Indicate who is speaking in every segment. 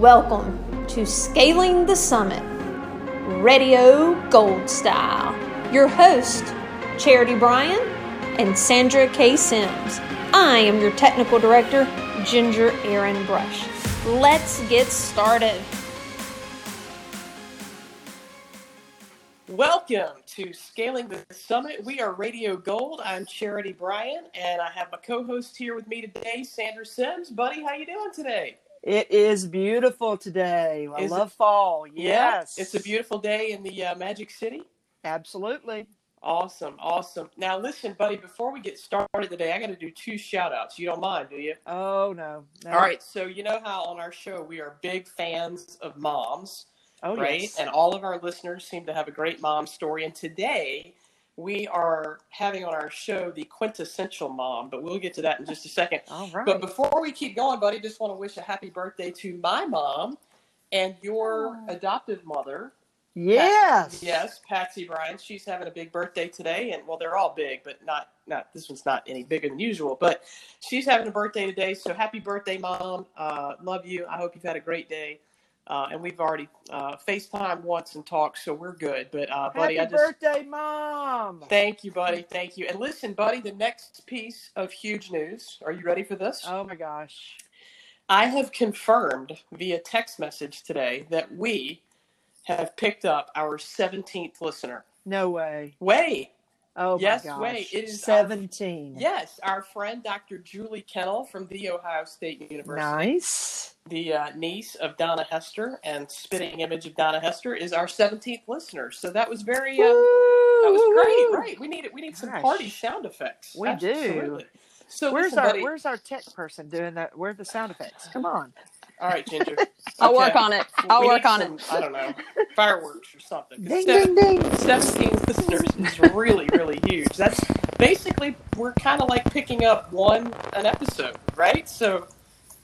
Speaker 1: Welcome to Scaling the Summit, Radio Gold Style. Your host, Charity Bryan and Sandra K. Sims. I am your technical director, Ginger Aaron Brush. Let's get started.
Speaker 2: Welcome to Scaling the Summit. We are Radio Gold. I'm Charity Bryan, and I have my co-host here with me today, Sandra Sims. Buddy, how you doing today?
Speaker 3: It is beautiful today. I
Speaker 2: Is it-
Speaker 3: love fall.
Speaker 2: Yeah,
Speaker 3: Yes.
Speaker 2: it's a beautiful day in the uh, Magic City.
Speaker 3: Absolutely.
Speaker 2: Awesome, awesome. Now, listen, buddy, before we get started today, I got to do two shout outs. You don't mind, do you?
Speaker 3: Oh, no. no.
Speaker 2: All right. So, you know how on our show we are big fans of moms.
Speaker 3: Oh,
Speaker 2: right?
Speaker 3: yes.
Speaker 2: And all of our listeners seem to have a great mom story. And today we are having on our show the quintessential mom, but we'll get to that in just a second.
Speaker 3: All right.
Speaker 2: But before we keep going, buddy, just want to wish a happy birthday to my mom and your
Speaker 3: Oh.
Speaker 2: adoptive mother.
Speaker 3: yes.
Speaker 2: Yes, Patsy Bryan. She's having a big birthday today, and well, they're all big, but not not this one's not any bigger than usual. But she's having a birthday today, so happy birthday, mom! Uh, love you. I hope you've had a great day. Uh, and we've already uh, FaceTime once and talked, so we're good. But uh, buddy,
Speaker 3: Happy
Speaker 2: I just
Speaker 3: birthday, Mom.
Speaker 2: thank you, buddy. Thank you. And listen, buddy, the next piece of huge news. Are you ready for this?
Speaker 3: Oh, my gosh.
Speaker 2: I have confirmed via text message today that we have picked up our 17th listener.
Speaker 3: No way.
Speaker 2: Way.
Speaker 3: Oh,
Speaker 2: Yes,
Speaker 3: my gosh.
Speaker 2: wait, it is our-
Speaker 3: 17.
Speaker 2: Yes, our friend Dr. Julie Kennel from The Ohio State University,
Speaker 3: Nice.
Speaker 2: the uh, niece of Donna Hester and spitting image of Donna Hester, is our 17th listener. So that was very, uh, that was great, right? We need it. we need some
Speaker 3: Gosh.
Speaker 2: party sound effects.
Speaker 3: We do.
Speaker 2: So
Speaker 3: Where's
Speaker 2: listen,
Speaker 3: our
Speaker 2: buddy.
Speaker 3: Where's our tech person doing that? Where are the sound effects? Come on.
Speaker 2: All right, Ginger.
Speaker 1: I'll
Speaker 2: Okay.
Speaker 1: work on it. I'll
Speaker 2: We
Speaker 1: work on
Speaker 2: some,
Speaker 1: it.
Speaker 2: I don't know, fireworks or something.
Speaker 3: Ding,
Speaker 2: Steph-
Speaker 3: ding, ding.
Speaker 2: 17 listeners is really, really huge. That's basically we're kind of like picking up one an episode, right? So,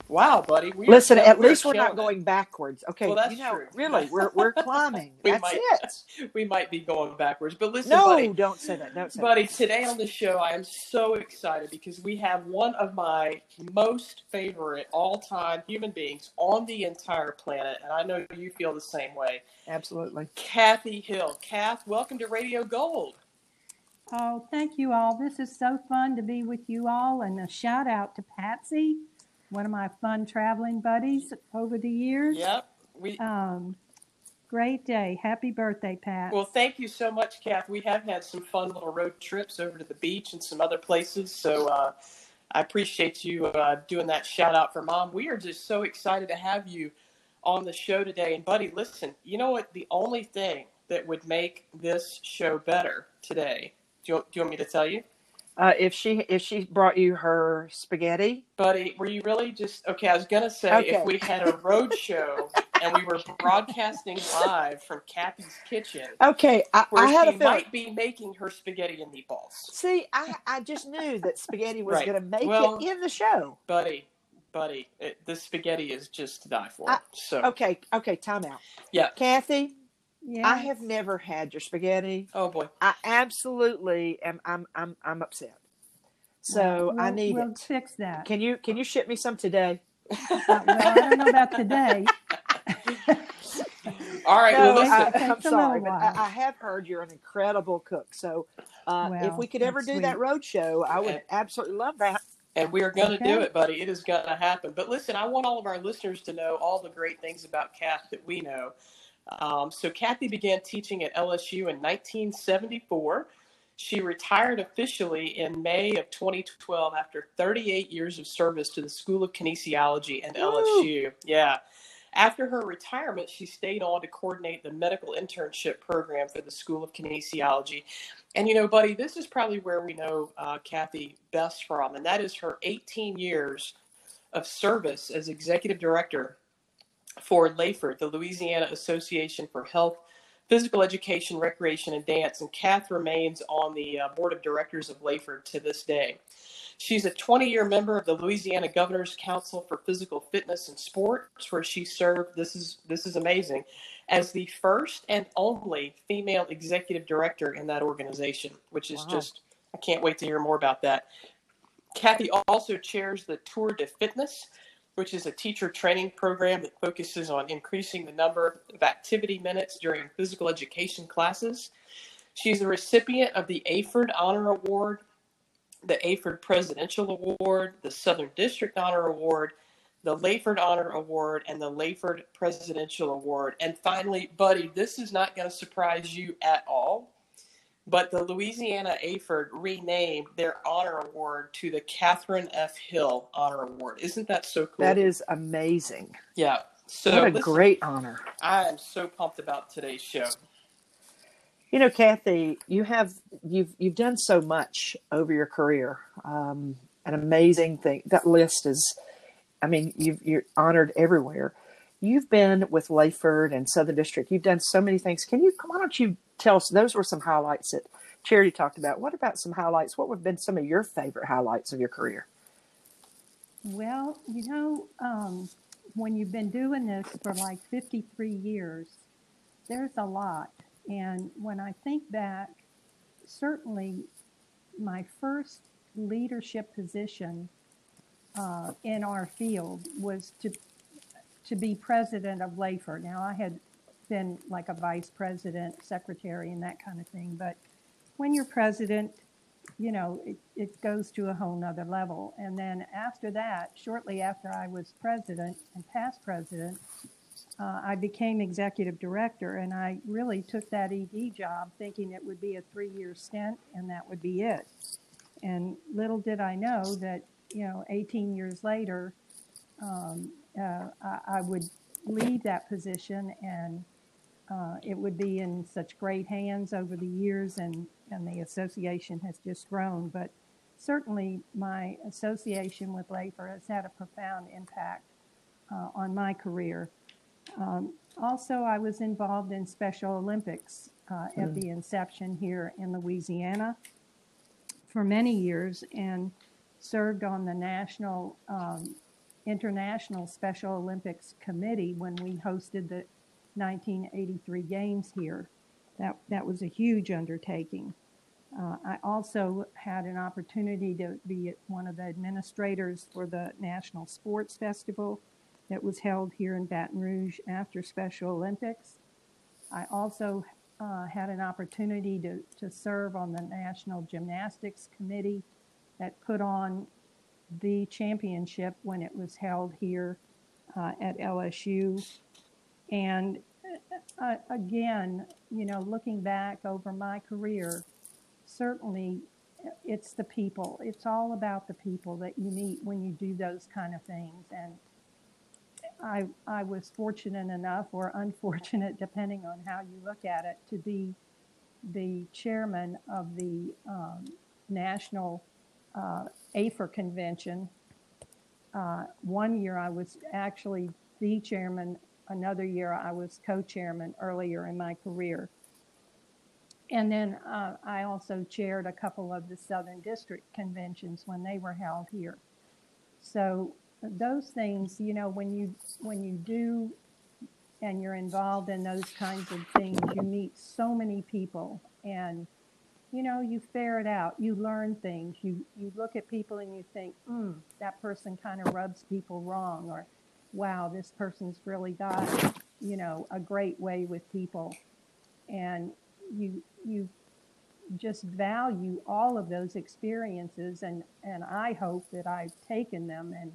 Speaker 2: wow, buddy. We
Speaker 3: Listen, at least we're not
Speaker 2: killing it.
Speaker 3: going backwards. Okay,
Speaker 2: Well, that's
Speaker 3: you know,
Speaker 2: true.
Speaker 3: really, we're we're climbing.
Speaker 2: We
Speaker 3: That's
Speaker 2: might-
Speaker 3: it.
Speaker 2: We might be going backwards, but listen,
Speaker 3: No,
Speaker 2: buddy.
Speaker 3: don't say that. Don't say
Speaker 2: Buddy, today on the show, I am so excited because we have one of my most favorite all-time human beings on the entire planet, and I know you feel the same way.
Speaker 3: Absolutely.
Speaker 2: Kathy Hill. Kath, welcome to Radio Gold.
Speaker 4: Oh, thank you all. This is so fun to be with you all. And a shout out to Patsy, one of my fun traveling buddies over the years.
Speaker 2: Yep. We
Speaker 4: Um, great day. Happy birthday, Pat.
Speaker 2: Well, thank you so much, Kath. We have had some fun little road trips over to the beach and some other places. So uh, I appreciate you uh, doing that shout out for mom. We are just so excited to have you on the show today. And, buddy, listen, you know what? The only thing that would make this show better today, do you, do you want me to tell you?
Speaker 3: Uh, if she if she brought you her spaghetti,
Speaker 2: Buddy, were you really just okay? I was gonna say
Speaker 3: Okay.
Speaker 2: if we had a road show and we were broadcasting live from Kathy's kitchen,
Speaker 3: okay, I, I had
Speaker 2: she
Speaker 3: a feeling.
Speaker 2: might be making her spaghetti and meatballs.
Speaker 3: See, I I just knew that spaghetti was
Speaker 2: Right.
Speaker 3: going to make
Speaker 2: Well-
Speaker 3: it in the show.
Speaker 2: buddy, buddy, it, this spaghetti is just to die for.
Speaker 3: I-
Speaker 2: so,
Speaker 3: Okay, okay, time out.
Speaker 2: Yeah.
Speaker 3: Kathy,
Speaker 4: yeah.
Speaker 3: I have never had your spaghetti.
Speaker 2: oh boy,
Speaker 3: I absolutely am. I'm I'm I'm upset. So I
Speaker 4: We'll-
Speaker 3: need
Speaker 4: we'll
Speaker 3: it.
Speaker 4: fix that.
Speaker 3: Can you can you ship me some today?
Speaker 4: Uh, well, I don't know about today.
Speaker 2: all right.
Speaker 3: No,
Speaker 2: well, listen,
Speaker 3: I, I'm sorry, but I. I have heard you're an incredible cook. So uh, if we could ever
Speaker 4: that's
Speaker 3: do that
Speaker 4: sweet.
Speaker 3: road show, I would
Speaker 2: Okay.
Speaker 3: absolutely love that.
Speaker 2: and we are going to do it, buddy. It is going to happen. But listen, I want all of our listeners to know all the great things about Kath that we know. Um, so, Kathy began teaching at LSU in 1974. She retired officially in May of 2012 after 38 years of service to the School of Kinesiology and
Speaker 3: Woo.
Speaker 2: LSU. Yeah. After her retirement, she stayed on to coordinate the medical internship program for the School of Kinesiology. And you know, buddy, this is probably where we know uh, Kathy best from, and that is her 18 years of service as executive director for LAHPERD, the Louisiana Association for Health, Physical Education, Recreation, and Dance. And Kath remains on the uh, board of directors of LAHPERD to this day. She's a 20 year member of the Louisiana Governor's Council for Physical Fitness and Sports, where she served, this is, this is amazing, as the first and only female executive director in that organization, which is
Speaker 3: Wow.
Speaker 2: just, I can't wait to hear more about that. Kathy also chairs the Tour de Fitness, which is a teacher training program that focuses on increasing the number of activity minutes during physical education classes. She's a recipient of the AHPERD Honor Award, the AHPERD Presidential Award, the Southern District Honor Award, the LAHPERD Honor Award, and the LAHPERD Presidential Award. And finally, Buddy, this is not going to surprise you at all but the Louisiana AHPERD renamed their honor award to the Catherine F. Hill Honor Award. Isn't that so cool?
Speaker 3: That is amazing.
Speaker 2: Yeah. So
Speaker 3: what a
Speaker 2: listen,
Speaker 3: great honor.
Speaker 2: I am so pumped about today's show.
Speaker 3: You know, Kathy, you have you've you've done so much over your career. Um, an amazing thing. That list is, I mean, you've, you're honored everywhere. You've been with LAHPERD and Southern District. You've done so many things. Can you? Why don't you tell us? Those were some highlights that Charity talked about. What about some highlights? What have been some of your favorite highlights of your career?
Speaker 4: Well, you know, um, when you've been doing this for like 53 years, there's a lot. And when I think back, certainly my first leadership position uh, in our field was to to be president of LAHPERD. Now I had been like a vice president, secretary, and that kind of thing, but when you're president, you know, it, it goes to a whole nother level. And then after that, shortly after I was president and past president, uh, I became executive director, and I really took that ED job thinking it would be a three-year stint, and that would be it. And little did I know that, you know, 18 years later, um, uh, I, I, would leave that position, and uh, it would be in such great hands over the years, and and the association has just grown. But certainly, my association with LAHPERD has had a profound impact uh, on my career. Um, also, I was involved in Special Olympics uh, at the inception here in Louisiana for many years and served on the National um, International Special Olympics Committee when we hosted the 1983 Games here. That, that was a huge undertaking. Uh, I also had an opportunity to be one of the administrators for the National Sports Festival that was held here in Baton Rouge after Special Olympics. I also uh, had an opportunity to, to serve on the National Gymnastics Committee that put on the championship when it was held here uh, at LSU. And uh, again, you know, looking back over my career, certainly it's the people. It's all about the people that you meet when you do those kind of things. And I, I was fortunate enough, or unfortunate, depending on how you look at it, to be the chairman of the um, National uh, AFER convention. Uh, one year I was actually the chairman, another year I was co chairman earlier in my career. And then uh, I also chaired a couple of the Southern District conventions when they were held here. So those things, you know, when you when you do and you're involved in those kinds of things, you meet so many people and you know, you ferret out, you learn things, you you look at people and you think, hmm, that person kind of rubs people wrong or wow, this person's really got, you know, a great way with people. And you you just value all of those experiences and and I hope that I've taken them and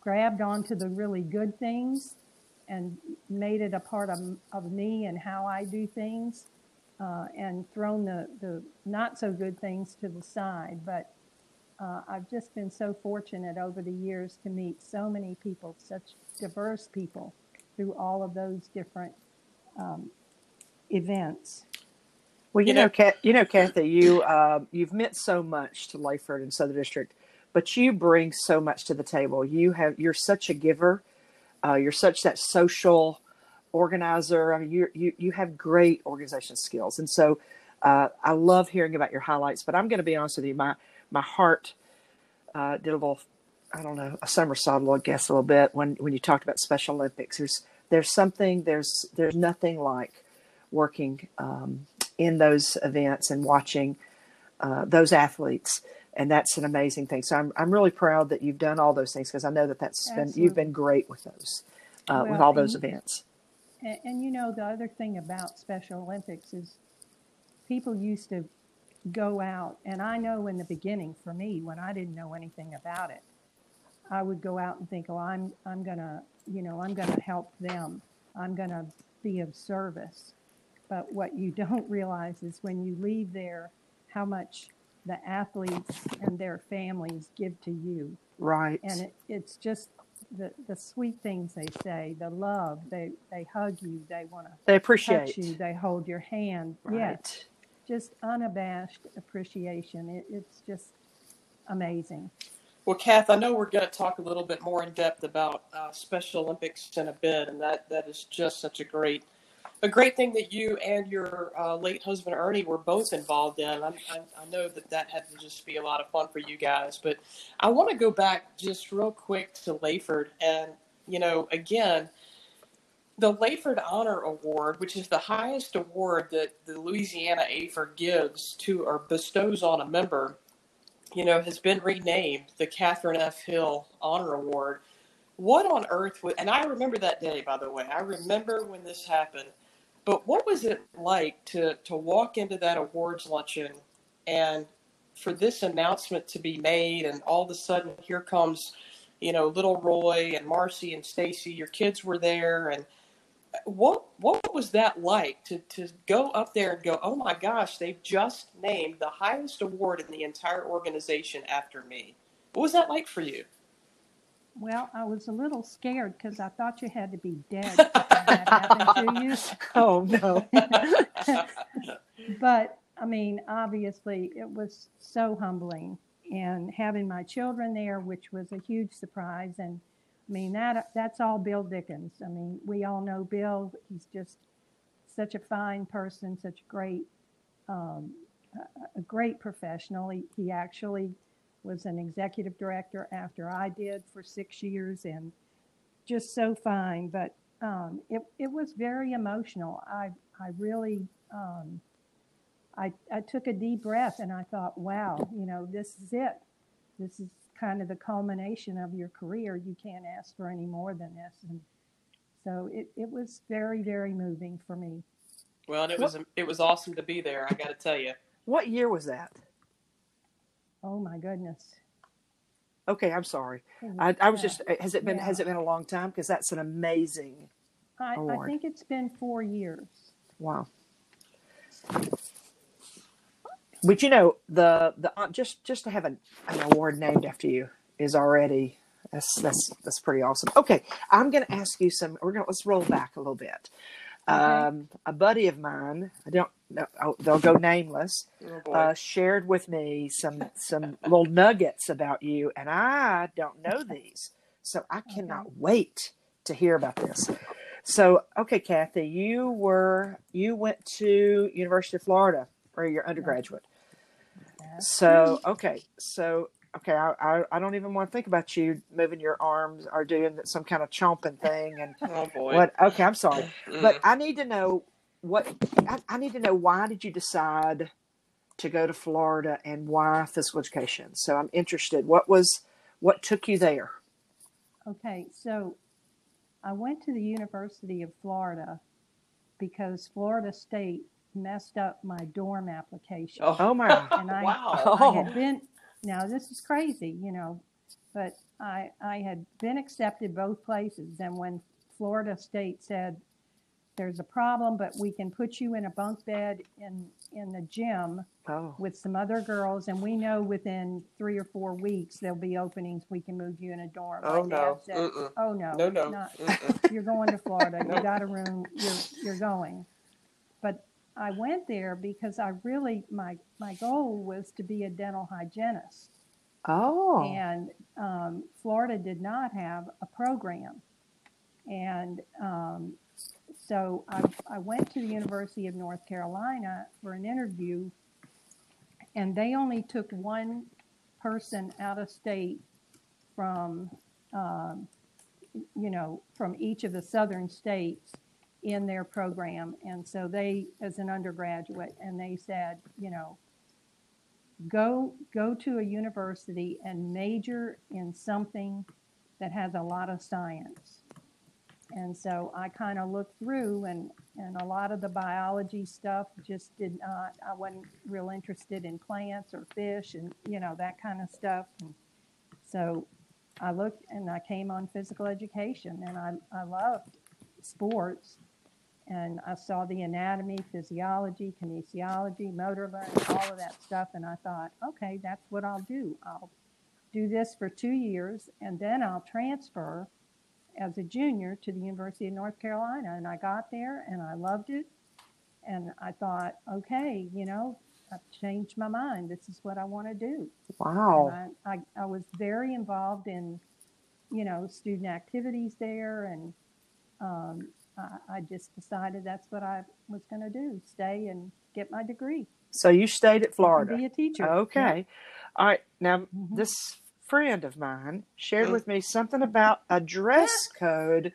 Speaker 4: grabbed onto the really good things and made it a part of, of me and how I do things uh, and thrown the, the not so good things to the side. But uh, I've just been so fortunate over the years to meet so many people, such diverse people through all of those different um, events.
Speaker 3: Well, you, you know, know, you know, Kathy, you uh, you've meant so much to LAHPERD and Southern District, but you bring so much to the table. You have you're such a giver. Uh, you're such that social organizer. I mean, you you you have great organization skills, and so uh, I love hearing about your highlights. But I'm going to be honest with you, my my heart uh, did a little, I don't know, a somersault, I guess, a little bit when when you talked about Special Olympics. There's there's something there's there's nothing like working um, in those events and watching uh, those athletes and that's an amazing thing. So I'm I'm really proud that you've done all those things because I know that that's been you've been great with those, uh, with all those events.
Speaker 4: And, and you know, the other thing about Special Olympics is people used to go out, and I know in the beginning for me, when I didn't know anything about it, I would go out and think, oh, I'm, I'm gonna, you know, I'm gonna help them. I'm gonna be of service. But what you don't realize is when you leave there, how much the athletes and their families give to you
Speaker 3: Right.
Speaker 4: and it, it's just the, the sweet things they say, the love, they, they hug you, they want to
Speaker 3: they
Speaker 4: touch
Speaker 3: appreciate.
Speaker 4: you, they hold your hand.
Speaker 3: Right.
Speaker 4: Yes, just unabashed appreciation. It, it's just amazing.
Speaker 2: Well, Kath, I know we're going to talk a little bit more in depth about uh, Special Olympics in a bit, and that, that is just such a great a great thing that you and your uh, late husband Ernie were both involved in. I, I, I know that that had to just be a lot of fun for you guys, but I want to go back just real quick to LAHPERD, and you know, again, the LAHPERD Honor Award, which is the highest award that the Louisiana AFER gives to or bestows on a member, you know, has been renamed the Catherine F. Hill Honor Award. What on earth would, and I remember that day, by the way. I remember when this happened. But what was it like to, to walk into that awards luncheon and for this announcement to be made, and all of a sudden here comes, you know, little Roy and Marcy and Stacy, your kids were there, and what what was that like to, to go up there and go, oh my gosh, they've just named the highest award in the entire organization after me. What was that like for you?
Speaker 4: Well, I was a little scared because I thought you had to be dead to that to you.
Speaker 3: Oh no.
Speaker 4: but I mean, obviously, it was so humbling, and having my children there, which was a huge surprise. And I mean, that that's all Bill Dickens. I mean, we all know Bill. He's just such a fine person, such a great, um, a- a great professional. He, he actually was an executive director after I did for six years, and just so fine. But um, it it was very emotional. I I really. Um, I, I took a deep breath and I thought, wow, you know, this is it. This is kind of the culmination of your career. You can't ask for any more than this. And so it, it was very, very moving for me.
Speaker 2: Well, and it was it was awesome to be there. I got to tell you.
Speaker 3: What year was that?
Speaker 4: Oh my goodness.
Speaker 3: Okay, I'm sorry. I, I was
Speaker 4: uh,
Speaker 3: just. Has it been?
Speaker 4: yeah.
Speaker 3: Has it been a long time? Because that's an amazing.
Speaker 4: I, I think it's been four years.
Speaker 3: Wow. But you know the the uh, just just to have an, an award named after you is already that's that's that's pretty awesome. Okay, I'm going to ask you some. We're going to let's roll back a little bit. Um, a buddy of mine, I don't oh, they'll go nameless,
Speaker 2: Oh
Speaker 3: uh, shared with me some some little nuggets about you, and I don't know these, so I cannot wait to hear about this. So, okay, Kathy, you were you went to University of Florida for your undergraduate. So, okay, so okay, I, I I don't even want to think about you moving your arms or doing some kind of chomping thing and
Speaker 2: oh boy.
Speaker 3: what. Okay, I'm sorry,
Speaker 2: Mm.
Speaker 3: but I need to know what I, I need to know. Why did you decide to go to Florida and why physical education? So I'm interested. What was what took you there?
Speaker 4: Okay, so I went to the University of Florida because Florida State messed up my dorm application.
Speaker 2: Oh,
Speaker 3: Oh my!
Speaker 4: And I,
Speaker 2: wow.
Speaker 4: I had oh. been, now this is crazy, you know, but I, I had been accepted both places. And when Florida State said, there's a problem, but we can put you in a bunk bed in, in the gym
Speaker 3: Oh,
Speaker 4: with some other girls, and we know within three or four weeks there'll be openings. We can move you in a dorm.
Speaker 2: Oh, no.
Speaker 4: said, "Oh no,
Speaker 2: No, no.
Speaker 4: not- you're going to Florida.
Speaker 2: Nope.
Speaker 4: You got a room. You're you're going." But I went there because I really my my goal was to be a dental hygienist,
Speaker 3: oh,
Speaker 4: and um, Florida did not have a program, and um, so I, I went to the University of North Carolina for an interview, and they only took one person out of state from, um, you know, from each of the southern states in their program. And so they, as an undergraduate, and they said, you know, go go to a university and major in something that has a lot of science. And so I kind of looked through, and and a lot of the biology stuff just did not. I wasn't real interested in plants or fish, and you know that kind of stuff. And so I looked, and I came on physical education, and I I loved sports, and I saw the anatomy, physiology, kinesiology, motor learning, all of that stuff, and I thought, okay, that's what I'll do. I'll do this for two years, and then I'll transfer as a junior to the University of North Carolina. And I got there, and I loved it, and I thought, okay, you know, I've changed my mind. This is what I want to do.
Speaker 3: Wow.
Speaker 4: I, I, I was very involved in, you know, student activities there, and um, I, I just decided that's what I was going to do: stay and get my degree.
Speaker 3: So you stayed at Florida.
Speaker 4: be a teacher.
Speaker 3: Okay. All right. Now,
Speaker 4: Mhm.
Speaker 3: this friend of mine shared
Speaker 2: Mm.
Speaker 3: with me something about a dress code,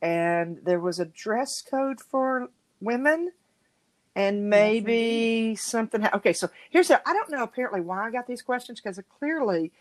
Speaker 3: and there was a dress code for women, and maybe something. Ha- okay, so here's how I don't know apparently why I got these questions because clearly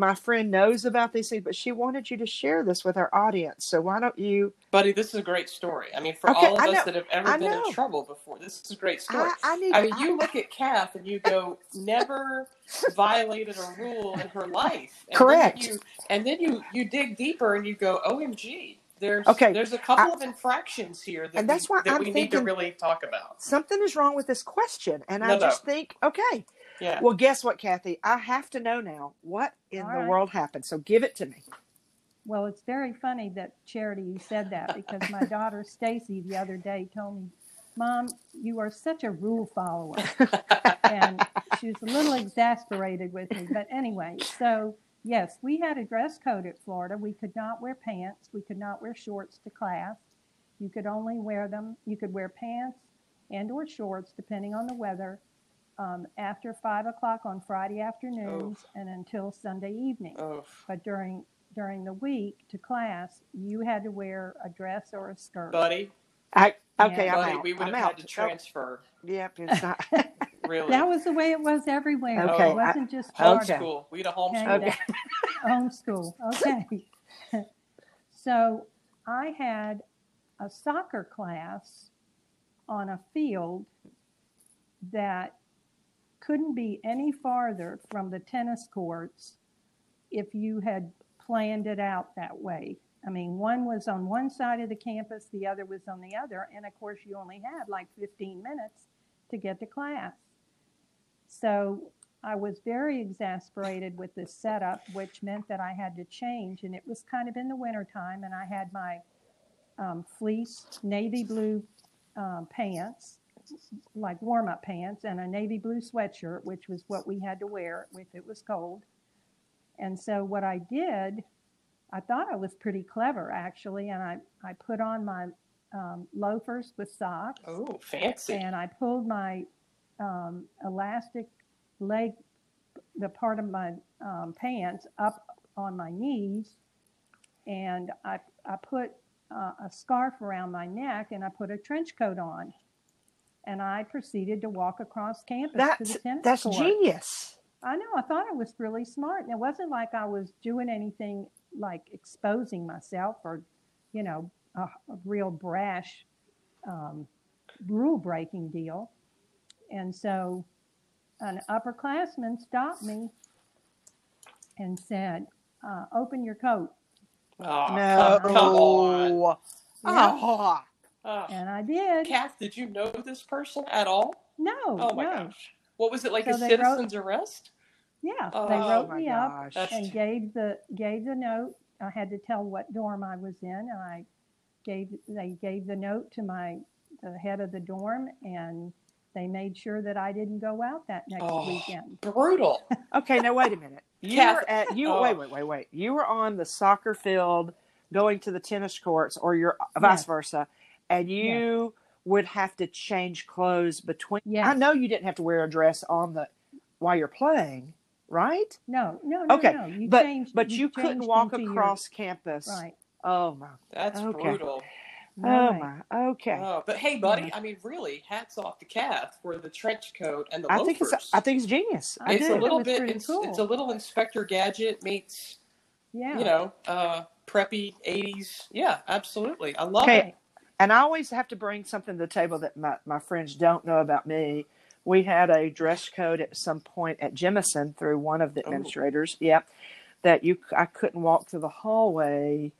Speaker 3: my friend knows about these things, but she wanted you to share this with our audience. So why don't you?
Speaker 2: Buddy, this is a great story. I mean, for
Speaker 3: Okay,
Speaker 2: all of
Speaker 3: I
Speaker 2: us that have ever
Speaker 3: I
Speaker 2: been in trouble before, this is a great story.
Speaker 3: I, I need.
Speaker 2: I mean,
Speaker 3: I-
Speaker 2: you look at Kath and you go, never violated a rule in her life. And
Speaker 3: Correct.
Speaker 2: Then you, and then you you dig deeper and you go, OMG, there's
Speaker 3: Okay,
Speaker 2: there's a couple
Speaker 3: I-
Speaker 2: of infractions here that
Speaker 3: And that's
Speaker 2: we,
Speaker 3: why
Speaker 2: that
Speaker 3: I'm
Speaker 2: we need
Speaker 3: thinking-
Speaker 2: to really talk about.
Speaker 3: something is wrong with this question, and I
Speaker 2: No, no.
Speaker 3: just think, okay,
Speaker 2: Yeah.
Speaker 3: Well, guess what, Kathy? I have to know now what in
Speaker 4: All
Speaker 3: the
Speaker 4: right.
Speaker 3: world happened. So give it to me.
Speaker 4: Well, it's very funny that Charity you said that because my daughter Stacy the other day told me, "Mom, you are such a rule follower," and she was a little exasperated with me. But anyway, so yes, we had a dress code at Florida. We could not wear pants. We could not wear shorts to class. You could only wear them. You could wear pants and or shorts depending on the weather. Um, after five o'clock on Friday afternoons and until Sunday evening
Speaker 2: oh,
Speaker 4: but during during the week to class, you had to wear a dress or a skirt.
Speaker 2: buddy,
Speaker 3: I okay,
Speaker 4: Yeah.
Speaker 3: I'm
Speaker 2: buddy,
Speaker 3: out.
Speaker 2: we would
Speaker 3: I'm
Speaker 2: have
Speaker 3: out.
Speaker 2: had to transfer.
Speaker 3: Oh, yep, it's not.
Speaker 2: Really.
Speaker 4: that was the way it was everywhere.
Speaker 3: Okay,
Speaker 4: It wasn't just
Speaker 3: I-
Speaker 4: Florida.
Speaker 2: homeschool. We had a homeschool.
Speaker 4: Okay.
Speaker 3: okay.
Speaker 4: Homeschool. Okay. so I had a soccer class on a field that couldn't be any farther from the tennis courts if you had planned it out that way. I mean, one was on one side of the campus, the other was on the other, and of course, you only had like 15 minutes to get to class. So I was very exasperated with this setup, which meant that I had to change, and it was kind of in the wintertime, and I had my um, fleece navy blue um, pants, like warm up pants, and a navy blue sweatshirt, which was what we had to wear if it was cold. And so what I did, I thought I was pretty clever actually, and I, I put on my um, loafers with socks
Speaker 2: Oh, fancy.
Speaker 4: and I pulled my um, elastic leg, the part of my um, pants up on my knees, and I, I put uh, a scarf around my neck and I put a trench coat on. And I proceeded to walk across campus to
Speaker 3: That's
Speaker 4: the tennis
Speaker 3: that's
Speaker 4: court.
Speaker 3: genius.
Speaker 4: I know. I thought I was really smart, and it wasn't like I was doing anything like exposing myself or, you know, a, a real brash um, rule breaking deal. And so, an upperclassman stopped me and said, uh, "Open your coat."
Speaker 2: Oh,
Speaker 3: no.
Speaker 2: come, come on.
Speaker 4: Yeah.
Speaker 3: Oh.
Speaker 2: Oh.
Speaker 4: And I did.
Speaker 2: Kath, did you know this person at all?
Speaker 4: No,
Speaker 2: Oh my
Speaker 4: no.
Speaker 2: gosh. What was it like
Speaker 4: So
Speaker 2: a
Speaker 4: they wrote-
Speaker 2: citizen's arrest?
Speaker 4: Yeah,
Speaker 2: Oh,
Speaker 4: they wrote
Speaker 3: my
Speaker 4: me up
Speaker 3: gosh.
Speaker 2: That's-
Speaker 4: and gave the gave the note. I had to tell what dorm I was in, and I gave they gave the note to my the head of the dorm, and they made sure that I didn't go out that next
Speaker 2: Oh.
Speaker 4: weekend.
Speaker 2: Brutal.
Speaker 3: Okay, now wait a minute. You
Speaker 2: Kath-
Speaker 3: were at you
Speaker 2: oh.
Speaker 3: wait wait wait wait. You were on the soccer field going to the tennis courts or you're vice
Speaker 4: Yes.
Speaker 3: versa and you would have to change clothes between I know you didn't have to wear a dress on the while you're playing, right?
Speaker 4: No, no, no,
Speaker 3: Okay,
Speaker 4: no. You
Speaker 3: but
Speaker 4: changed,
Speaker 3: but you, couldn't walk
Speaker 4: into your-
Speaker 3: across campus.
Speaker 4: right.
Speaker 3: Oh my.
Speaker 2: That's
Speaker 3: Okay.
Speaker 2: brutal.
Speaker 4: No
Speaker 3: Oh my. Okay.
Speaker 2: Oh, but hey, buddy,
Speaker 4: Yeah.
Speaker 2: I mean, really, hats off to Kath for the trench coat and the
Speaker 3: I
Speaker 2: loafers.
Speaker 3: think it's I think it's genius. I
Speaker 2: it's
Speaker 3: do.
Speaker 2: a little
Speaker 4: It
Speaker 2: bit. It's,
Speaker 4: cool.
Speaker 2: it's a little Inspector Gadget meets,
Speaker 4: Yeah.
Speaker 2: you know, uh, preppy '80s. Yeah, absolutely. I love
Speaker 3: Okay.
Speaker 2: it.
Speaker 3: And I always have to bring something to the table that my, my friends don't know about me. We had a dress code at some point at Jemison through one of the
Speaker 2: Oh.
Speaker 3: administrators. Yeah, that you I couldn't walk through the hallway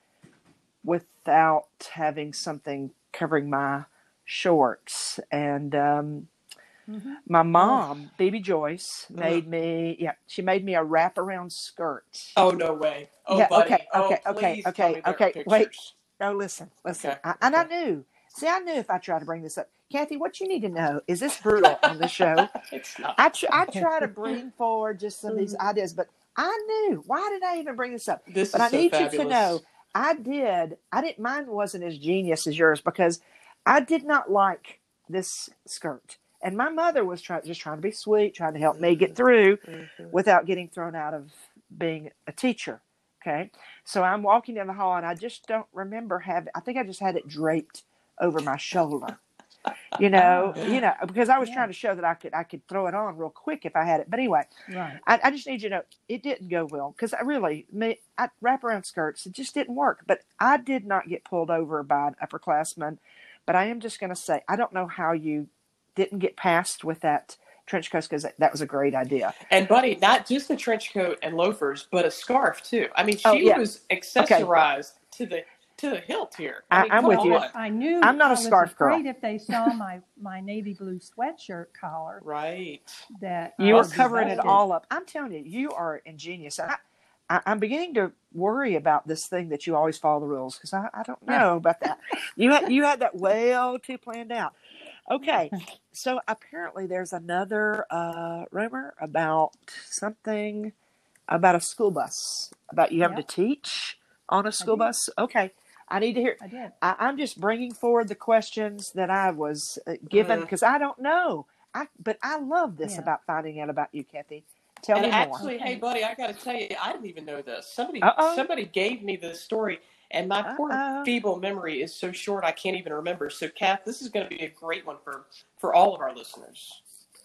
Speaker 3: without having something covering my shorts. And um,
Speaker 4: Mhm.
Speaker 3: my mom, Baby Joyce, made me yeah she made me a wraparound skirt.
Speaker 2: Oh no way. Oh,
Speaker 3: Yeah,
Speaker 2: buddy.
Speaker 3: okay,
Speaker 2: oh,
Speaker 3: okay,
Speaker 2: please
Speaker 3: okay, okay,
Speaker 2: me there are
Speaker 3: okay, wait. No, listen, listen.
Speaker 2: Okay,
Speaker 3: I, and I knew. See, I knew if I tried to bring this up, Kathy, what you need to know is this brutal on the show.
Speaker 2: It's not.
Speaker 3: I tr- I try to bring forward just some of these
Speaker 2: Mhm.
Speaker 3: ideas, but I knew. Why did I even bring this up?
Speaker 2: This
Speaker 3: But I
Speaker 2: so
Speaker 3: need
Speaker 2: fabulous.
Speaker 3: you to know, I did. I didn't. Mine wasn't as genius as yours because I did not like this skirt, and my mother was trying, just trying to be sweet, trying to help me get through
Speaker 2: Mhm.
Speaker 3: without getting thrown out of being a teacher. Okay. So I'm walking down the hall and I just don't remember having, I think I just had it draped over my shoulder. You oh, know,
Speaker 4: Oh.
Speaker 3: you know, because I was
Speaker 4: Yeah.
Speaker 3: trying to show that I could, I could throw it on real quick if I had it. But anyway,
Speaker 4: Right.
Speaker 3: I, I just need you to know it didn't go well because I really, me, I, wraparound skirts, it just didn't work. But I did not get pulled over by an upperclassman. But I am just going to say, I don't know how you didn't get past with that trench coat because that, that was a great idea.
Speaker 2: And buddy, not just the trench coat and loafers, but a scarf too. I mean, oh, she
Speaker 3: Oh, yeah.
Speaker 2: was accessorized to the to the hilt here.
Speaker 3: I-
Speaker 2: mean,
Speaker 3: I'm
Speaker 2: come
Speaker 3: with you.
Speaker 4: I knew
Speaker 3: I'm not a
Speaker 4: I was
Speaker 3: scarf girl.
Speaker 4: afraid if they saw my, my navy blue sweatshirt collar
Speaker 2: Right.
Speaker 4: that
Speaker 3: You
Speaker 4: were
Speaker 3: are
Speaker 4: would
Speaker 3: covering it all up. I'm telling you, you are ingenious. I, I, I'm beginning to worry about this thing that you always follow the rules because I, I don't know about that. You had you had that well too planned out. Okay, so apparently there's another uh, rumor about something about a school bus about you having
Speaker 4: Yep.
Speaker 3: to teach on a school bus. Okay, I need to hear.
Speaker 4: I did.
Speaker 3: I, I'm just bringing forward the questions that I was uh, given because I don't know. I but I love this
Speaker 4: Yeah.
Speaker 3: about finding out about you, Kathy. Tell
Speaker 2: and
Speaker 3: me more.
Speaker 2: actually, hey, buddy, I got to tell you, I didn't even know this. Somebody,
Speaker 3: Uh-oh.
Speaker 2: somebody gave me this story, and my poor
Speaker 3: Uh-oh.
Speaker 2: feeble memory is so short I can't even remember. So, Kath, this is going to be a great one for for all of our listeners.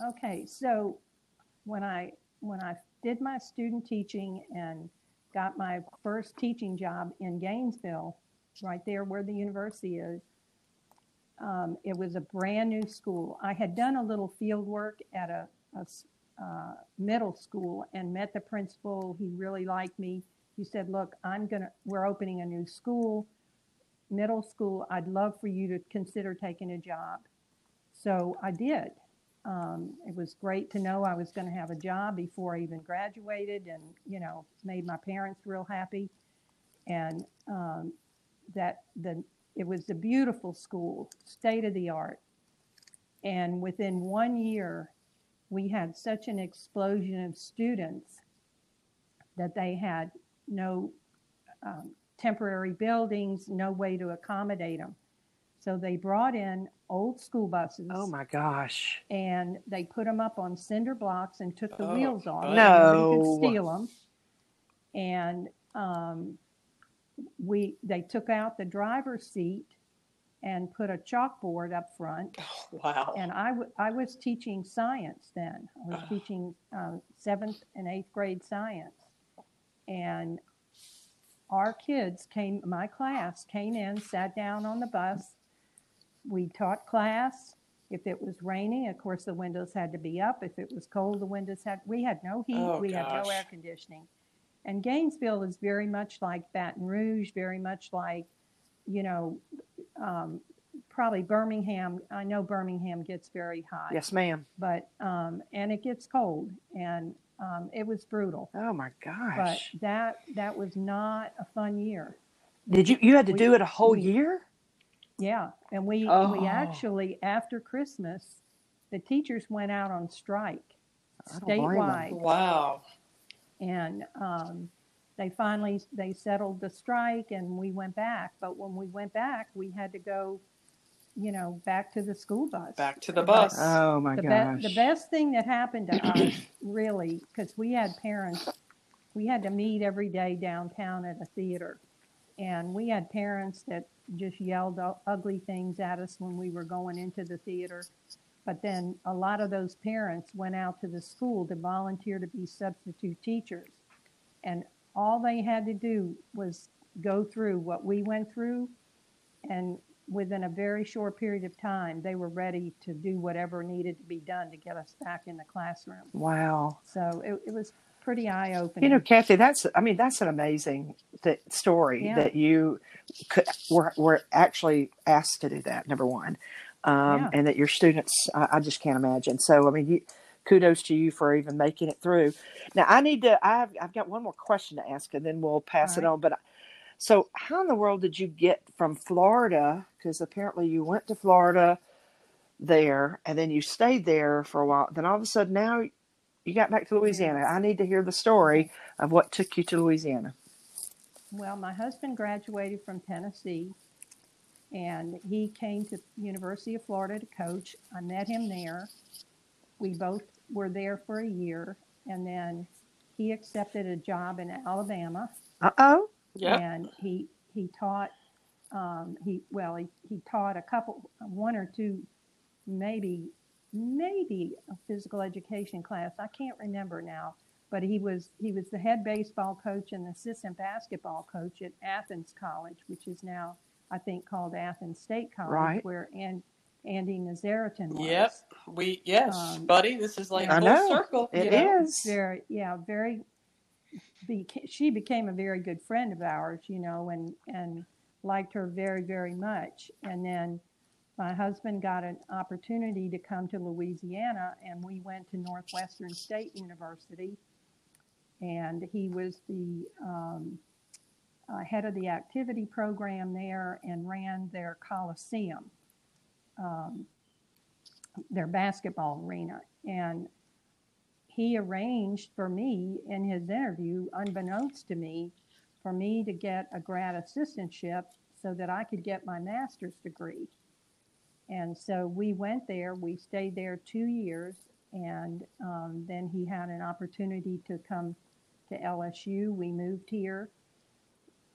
Speaker 4: Okay, so when I when I did my student teaching and got my first teaching job in Gainesville, right there where the university is, um, it was a brand new school. I had done a little field work at a uh, middle school and met the principal. He really liked me. He said, "Look, I'm gonna. We're opening a new school, middle school. I'd love for you to consider taking a job." So I did. Um, it was great to know I was going to have a job before I even graduated, and you know, made my parents real happy. And um, that the it was a beautiful school, state of the art. And within one year, we had such an explosion of students that they had no um, temporary buildings, no way to accommodate them. So they brought in old school buses
Speaker 3: Oh my gosh!
Speaker 4: and they put them up on cinder blocks and took the
Speaker 2: Oh,
Speaker 4: wheels off.
Speaker 2: buddy.
Speaker 4: Nobody
Speaker 3: No.
Speaker 4: could steal them. And um, we they took out the driver's seat and put a chalkboard up front.
Speaker 2: Oh, wow.
Speaker 4: And I, w- I was teaching science then. I was
Speaker 2: Oh.
Speaker 4: teaching uh, seventh and eighth grade science. And our kids came, my class came in, sat down on the bus. We taught class. If it was raining, of course, the windows had to be up. If it was cold, the windows had, we had no heat,
Speaker 2: Oh,
Speaker 4: we had no air conditioning. And Gainesville is very much like Baton Rouge, very much like, you know, um, probably Birmingham. I know Birmingham gets very hot
Speaker 3: Yes, ma'am.
Speaker 4: but um, and it gets cold and um, it was brutal
Speaker 3: Oh my
Speaker 4: but
Speaker 3: gosh!
Speaker 4: that that was not a fun year
Speaker 3: Did you you had to
Speaker 4: we-
Speaker 3: do it a whole
Speaker 4: we-
Speaker 3: year?
Speaker 4: yeah and we
Speaker 3: Oh.
Speaker 4: we actually after christmas the teachers went out on strike
Speaker 3: I don't blame 'em.
Speaker 4: statewide
Speaker 2: Wow.
Speaker 4: and um, they finally they settled the strike and we went back but when we went back we had to go you know back to the school bus
Speaker 2: Back to the
Speaker 4: But
Speaker 2: bus.
Speaker 3: Oh my
Speaker 4: the,
Speaker 3: gosh!
Speaker 4: be- the best thing that happened to us, really, because we had parents, we had to meet every day downtown at a theater. And we had parents that just yelled ugly things at us when we were going into the theater. But then a lot of those parents went out to the school to volunteer to be substitute teachers. And all they had to do was go through what we went through. And within a very short period of time, they were ready to do whatever needed to be done to get us back in the classroom.
Speaker 3: Wow.
Speaker 4: So it, it was pretty eye opening.
Speaker 3: You know, Kathy, that's I mean that's an amazing th- story
Speaker 4: Yeah.
Speaker 3: that you could, were were actually asked to do that. Number one, um,
Speaker 4: Yeah.
Speaker 3: and that your students, I, I just can't imagine. So I mean, you, kudos to you for even making it through. Now I need to. I've I've got one more question to ask, and then we'll pass
Speaker 4: All
Speaker 3: it
Speaker 4: right.
Speaker 3: on. But so, how in the world did you get from Florida? Because apparently you went to Florida there, and then you stayed there for a while. Then all of a sudden now you got back to Louisiana. I need to hear the story of what took you to Louisiana.
Speaker 4: Well, my husband graduated from Tennessee, and he came to University of Florida to coach. I met him there. We both were there for a year, and then he accepted a job in Alabama,
Speaker 3: Uh
Speaker 2: Yeah.
Speaker 4: and he he taught. Um, he well, he, he taught a couple, one or two, maybe maybe a physical education class. I can't remember now, but he was he was the head baseball coach and assistant basketball coach at Athens College, which is now I think called Athens State College,
Speaker 3: Right.
Speaker 4: where and Andy Nazaritan was.
Speaker 2: Yep. We yes,
Speaker 4: Um,
Speaker 2: buddy. This is like
Speaker 4: I
Speaker 2: full
Speaker 3: know.
Speaker 2: circle.
Speaker 3: It
Speaker 2: you know?
Speaker 4: very yeah very beca- she became a very good friend of ours you know and and liked her very very much. And then my husband got an opportunity to come to louisiana and we went to northwestern state university. And he was the um, uh, head of the activity program there and ran their coliseum um, their basketball arena. And he arranged for me in his interview, unbeknownst to me, for me to get a grad assistantship so that I could get my master's degree. And so we went there, we stayed there two years, and um, then he had an opportunity to come to LSU. We moved here.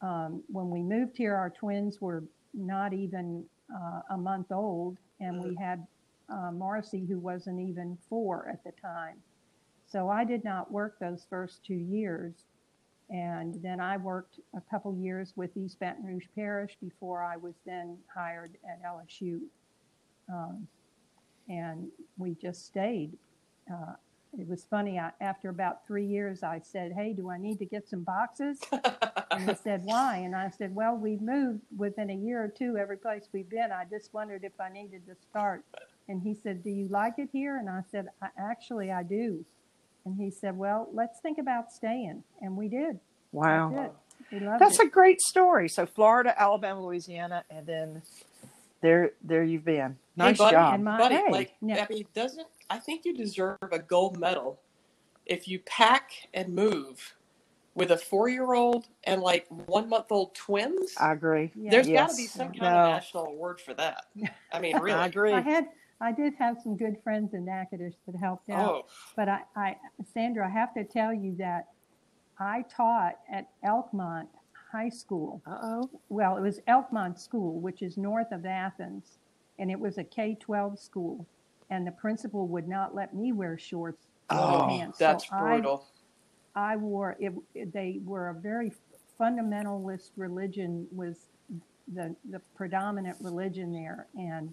Speaker 4: Um, when we moved here, our twins were not even uh, a month old, and we had uh, Marcy, who wasn't even four at the time. So I did not work those first two years. And then I worked a couple years with East Baton Rouge Parish before I was then hired at LSU. Um, and we just stayed. Uh, it was funny. I, after about three years, I said, Hey, do I need to get some boxes? and he said, Why? And I said, Well, we've moved within a year or two every place we've been. I just wondered if I needed to start. And he said, Do you like it here? And I said, I, Actually, I do. And he said, Well, let's think about staying. And we did.
Speaker 3: Wow.
Speaker 4: That's. We loved
Speaker 3: That's
Speaker 4: it.
Speaker 3: a great story. So Florida, Alabama, Louisiana, and then there there you've been. Nice
Speaker 2: buddy,
Speaker 3: job.
Speaker 4: And my-
Speaker 2: Buddy,
Speaker 3: Hey.
Speaker 2: like
Speaker 4: Yeah.
Speaker 2: I doesn't I think you deserve a gold medal if you pack and move with a four-year-old and like one-month-old twins?
Speaker 3: I agree.
Speaker 4: Yeah.
Speaker 2: There's got to be some kind
Speaker 3: No.
Speaker 2: of national award for that. I mean, really.
Speaker 3: I agree.
Speaker 4: I had I did have some good friends in Natchitoches that helped out.
Speaker 2: Oh,
Speaker 4: But I, I, Sandra, I have to tell you that I taught at Elkmont High School.
Speaker 3: Uh oh.
Speaker 4: Well, it was Elkmont School, which is north of Athens, and it was a K 12 school. And the principal would not let me wear shorts or
Speaker 3: Oh,
Speaker 4: pants.
Speaker 2: that's
Speaker 4: so I,
Speaker 2: brutal.
Speaker 4: I wore it. They were a very fundamentalist religion was the the predominant religion there, and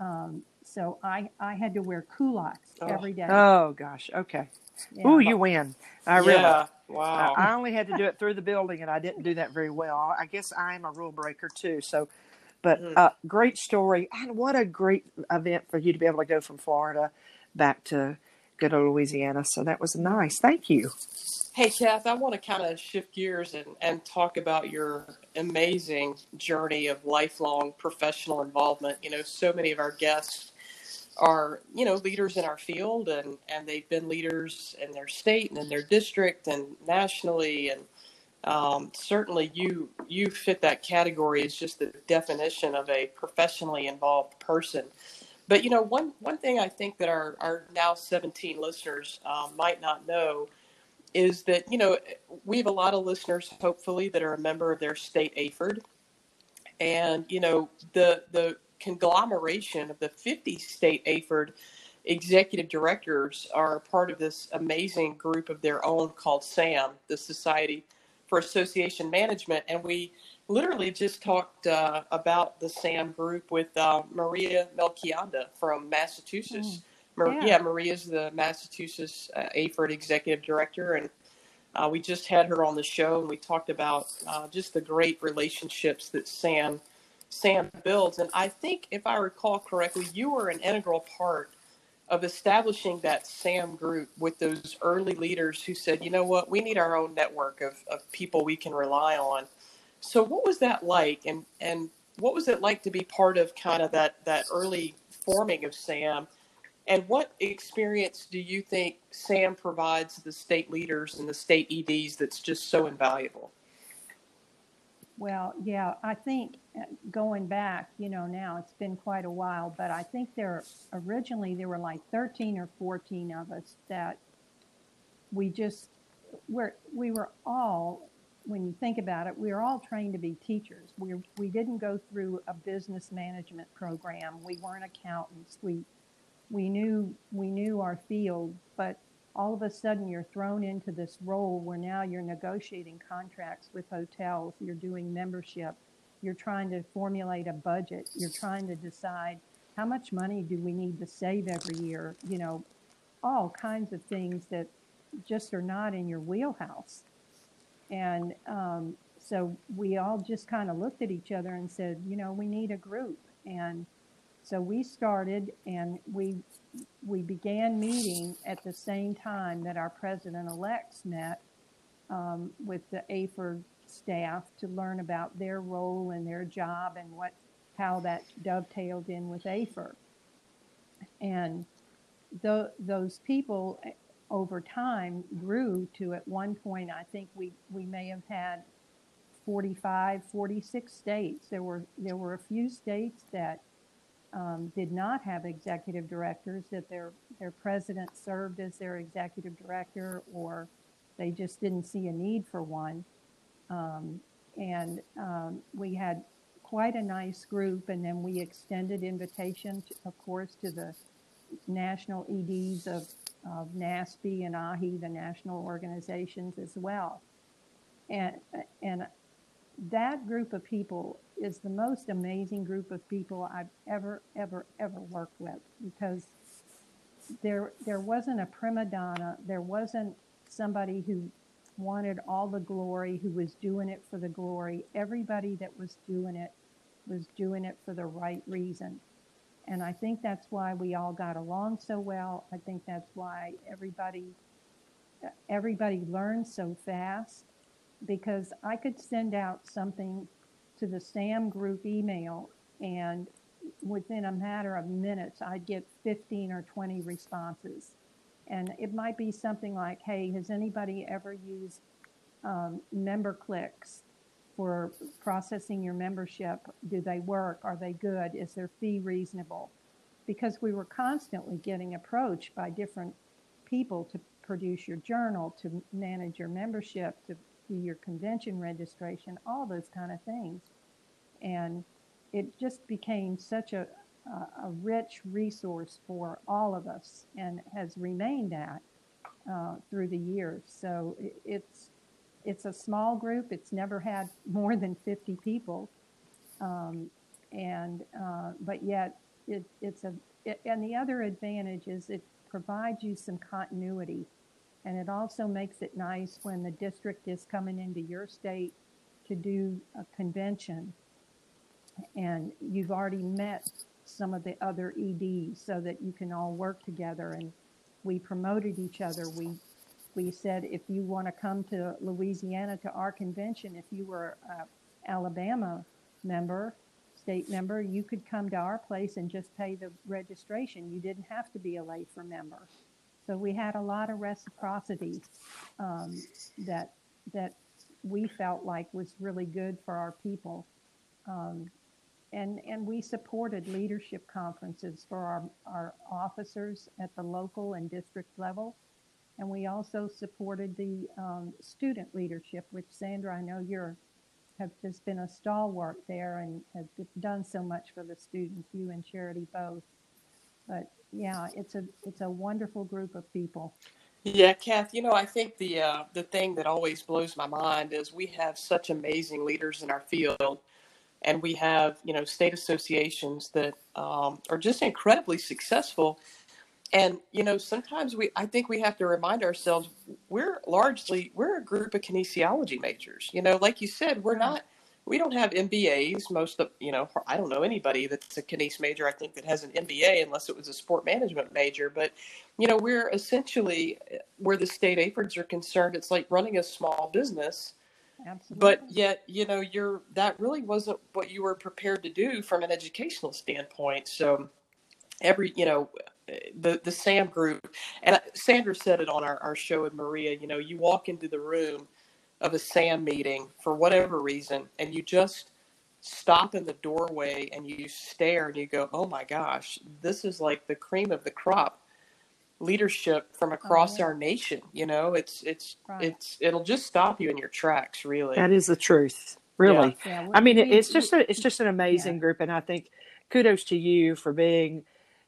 Speaker 4: um, so I I had to wear culottes
Speaker 2: Oh.
Speaker 4: every day.
Speaker 3: Oh gosh. Okay.
Speaker 4: Yeah.
Speaker 3: Ooh, you win. I really.
Speaker 2: yeah. Wow.
Speaker 3: I I only had to do it through the building, and I didn't do that very well. I guess I am a rule breaker too. So, but
Speaker 2: Mhm.
Speaker 3: uh, great story, and what a great event for you to be able to go from Florida back to go to Louisiana. So that was nice. Thank you.
Speaker 2: Hey, Kath, I want to kind of shift gears and, and talk about your amazing journey of lifelong professional involvement. You know, so many of our guests are, you know, leaders in our field and, and they've been leaders in their state and in their district and nationally. And um, certainly you, you fit that category as just the definition of a professionally involved person. But, you know, one, one thing I think that our, our now 17 listeners um, might not know is that, you know, we have a lot of listeners, hopefully, that are a member of their state AHPERD. And, you know, the, the conglomeration of the 50 state AHPERD executive directors are part of this amazing group of their own called SAM, the Society for Association Management. And we literally just talked uh, about the SAM group with uh, Maria Melchionda from Massachusetts. Mm, Mar- yeah. yeah. Maria's the Massachusetts uh, AHPERD executive director. And uh, we just had her on the show and we talked about uh, just the great relationships that SAM. Sam builds. And I think, if I recall correctly, you were an integral part of establishing that SAM group with those early leaders who said, you know what, we need our own network of, of people we can rely on. So what was that like and, and what was it like to be part of kind of that, that early forming of SAM? And what experience do you think SAM provides the state leaders and the state EDs that's just so invaluable?
Speaker 4: Well, yeah, I think uh, going back, you know, now it's been quite a while, but I think there originally there were like 13 or 14 of us that we just were we were all when you think about it, we are all trained to be teachers. We we didn't go through a business management program. We weren't accountants. We we knew we knew our field, but all of a sudden you're thrown into this role where now you're negotiating contracts with hotels, you're doing membership, you're trying to formulate a budget, you're trying to decide how much money do we need to save every year, you know, all kinds of things that just are not in your wheelhouse. And um, so we all just kind of looked at each other and said, you know, we need a group. And so we started and we we began meeting at the same time that our president-elects met um, with the AHPERD staff to learn about their role and their job and what how that dovetailed in with AHPERD. And the, those people over time grew to at one point, I think we, we may have had 45, 46 states. There were, there were a few states that um, did not have executive directors, that their, their president served as their executive director, or they just didn't see a need for one. Um, and um, we had quite a nice group, and then we extended invitation, to, of course, to the national EDs of, of NASPE and AHI, the national organizations as well. And, and that group of people is the most amazing group of people I've ever, ever, ever worked with because there, there wasn't a prima donna. There wasn't somebody who wanted all the glory, who was doing it for the glory. Everybody that was doing it was doing it for the right reason. And I think that's why we all got along so well. I think that's why everybody everybody learned so fast because I could send out something to the SAM group email and within a matter of minutes, I'd get 15 or 20 responses. And it might be something like, hey, has anybody ever used um, MemberClicks for processing your membership? Do they work? Are they good? Is their fee reasonable? Because we were constantly getting approached by different people to produce your journal, to manage your membership, to do your convention registration, all those kind of things. And it just became such a, a, a rich resource for all of us and has remained that uh, through the years. So it, it's, it's a small group. It's never had more than 50 people. Um, and, uh, but yet it, it's a, it, and the other advantage is it provides you some continuity and it also makes it nice when the district is coming into your state to do a convention and you've already met some of the other EDs so that you can all work together. And we promoted each other. We we said if you want to come to Louisiana to our convention, if you were a Alabama member, state member, you could come to our place and just pay the registration. You didn't have to be a LAHPERD member. So we had a lot of reciprocity um, that that we felt like was really good for our people. Um, and, and we supported leadership conferences for our, our officers at the local and district level. And we also supported the um, student leadership, which Sandra, I know you're have just been a stalwart there and have done so much for the students, you and Charity both. But yeah, it's a it's a wonderful group of people.
Speaker 2: Yeah, Kath, you know, I think the uh, the thing that always blows my mind is we have such amazing leaders in our field, and we have you know state associations that um, are just incredibly successful. And you know, sometimes we I think we have to remind ourselves we're largely we're a group of kinesiology majors. You know, like you said, we're not we don't have MBAs. Most of you know, I don't know anybody that's a kines major. I think that has an MBA unless it was a sport management major. But you know, we're essentially where the state AHPERDs are concerned. It's like running a small business.
Speaker 4: Absolutely.
Speaker 2: But yet, you know, you're that really wasn't what you were prepared to do from an educational standpoint. So every you know the the sam group and sandra said it on our, our show with maria you know you walk into the room of a SAM meeting for whatever reason, and you just stop in the doorway and you stare and you go, oh my gosh, this is like the cream of the crop leadership from across oh, yeah. our nation. You know, it's, it's, right. it's, it'll just stop you in your tracks, really.
Speaker 3: That is the truth. Really. Yeah. Yeah, I mean, we, it's just, a, it's just an amazing group. And I think kudos to you for being,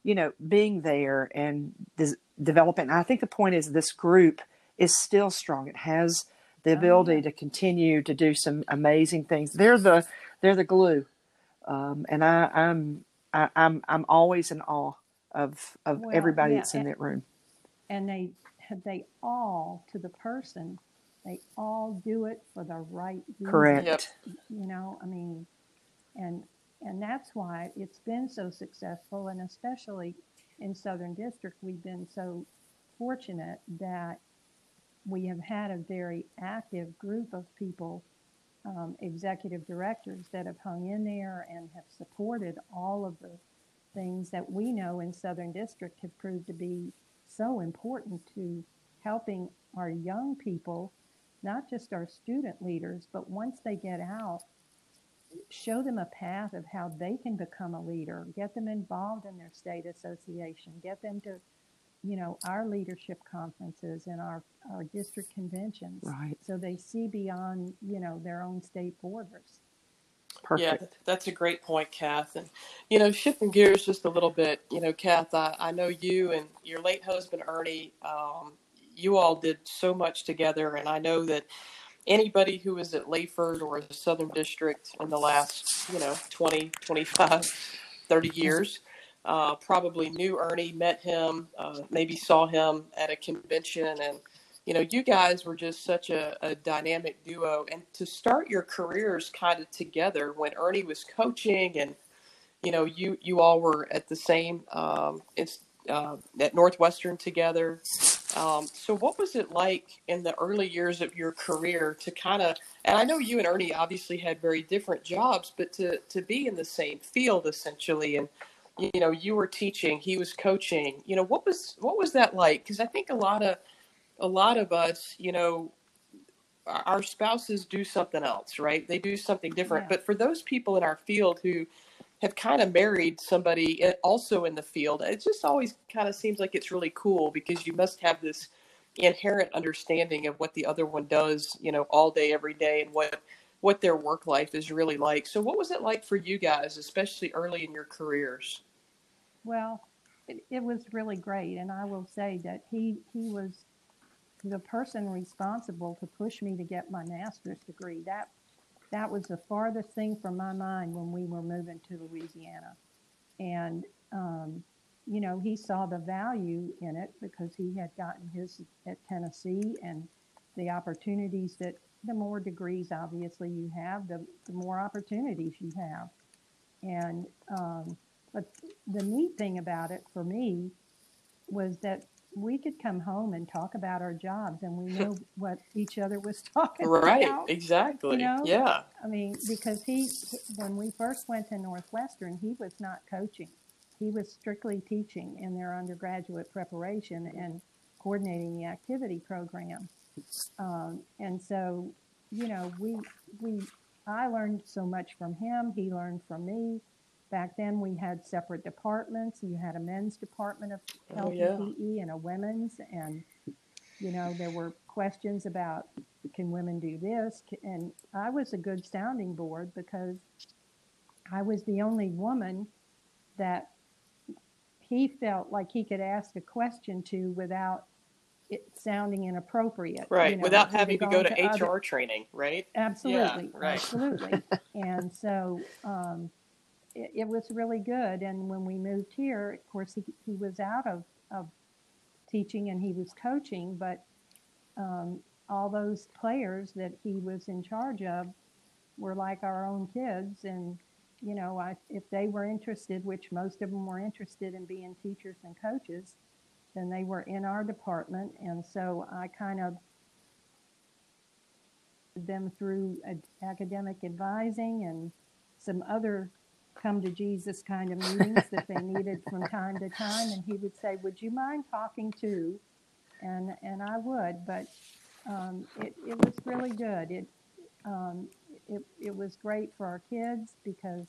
Speaker 3: you know, being there and this developing. I think the point is this group is still strong. It has, the ability oh. to continue to do some amazing things. They're the they're the glue, um, and I, I'm I, am i am I'm always in awe of of well, everybody yeah, that's in
Speaker 4: and,
Speaker 3: that room.
Speaker 4: And they they all to the person, they all do it for the right reason.
Speaker 3: Correct. Yep.
Speaker 4: You know, I mean, and and that's why it's been so successful, and especially in Southern District, we've been so fortunate that we have had a very active group of people, um, executive directors that have hung in there and have supported all of the things that we know in Southern District have proved to be so important to helping our young people, not just our student leaders, but once they get out, show them a path of how they can become a leader, get them involved in their state association, get them to you know, our leadership conferences and our, our district conventions.
Speaker 3: Right.
Speaker 4: So they see beyond, you know, their own state borders.
Speaker 3: Perfect.
Speaker 2: Yeah, that's a great point, Kath. And, you know, shifting gears just a little bit, you know, Kath, I, I know you and your late husband, Ernie, um, you all did so much together. And I know that anybody who was at LAHPERD or the Southern District in the last, you know, 20, 25, 30 years, uh, probably knew Ernie, met him, uh, maybe saw him at a convention, and you know, you guys were just such a, a dynamic duo. And to start your careers kind of together when Ernie was coaching, and you know, you you all were at the same um, it's uh, at Northwestern together. Um, so, what was it like in the early years of your career to kind of? And I know you and Ernie obviously had very different jobs, but to to be in the same field essentially, and you know you were teaching he was coaching you know what was what was that like because i think a lot of a lot of us you know our spouses do something else right they do something different yeah. but for those people in our field who have kind of married somebody also in the field it just always kind of seems like it's really cool because you must have this inherent understanding of what the other one does you know all day every day and what what their work life is really like so what was it like for you guys especially early in your careers
Speaker 4: well, it, it was really great, and I will say that he he was the person responsible to push me to get my master's degree. That that was the farthest thing from my mind when we were moving to Louisiana, and um, you know he saw the value in it because he had gotten his at Tennessee and the opportunities that the more degrees obviously you have, the, the more opportunities you have, and um, but the neat thing about it for me was that we could come home and talk about our jobs and we know what each other was talking
Speaker 2: right,
Speaker 4: about.
Speaker 2: Right, exactly. You know? Yeah.
Speaker 4: I mean, because he, when we first went to Northwestern, he was not coaching. He was strictly teaching in their undergraduate preparation and coordinating the activity program. Um, and so, you know, we, we, I learned so much from him. He learned from me. Back then, we had separate departments. You had a men's department of oh, health yeah. and PE and a women's, and you know, there were questions about can women do this? And I was a good sounding board because I was the only woman that he felt like he could ask a question to without it sounding inappropriate.
Speaker 2: Right,
Speaker 4: you know,
Speaker 2: without having to go to
Speaker 4: into
Speaker 2: HR
Speaker 4: other-
Speaker 2: training, right?
Speaker 4: Absolutely,
Speaker 2: right.
Speaker 4: absolutely. and so um, it, it was really good. And when we moved here, of course, he, he was out of, of teaching and he was coaching, but um, all those players that he was in charge of were like our own kids. And, you know, I, if they were interested, which most of them were interested in being teachers and coaches, then they were in our department. And so I kind of them through academic advising and some other come to Jesus kind of meetings that they needed from time to time. And he would say, Would you mind talking to? And, and I would, but um, it, it was really good. It, um, it, it was great for our kids because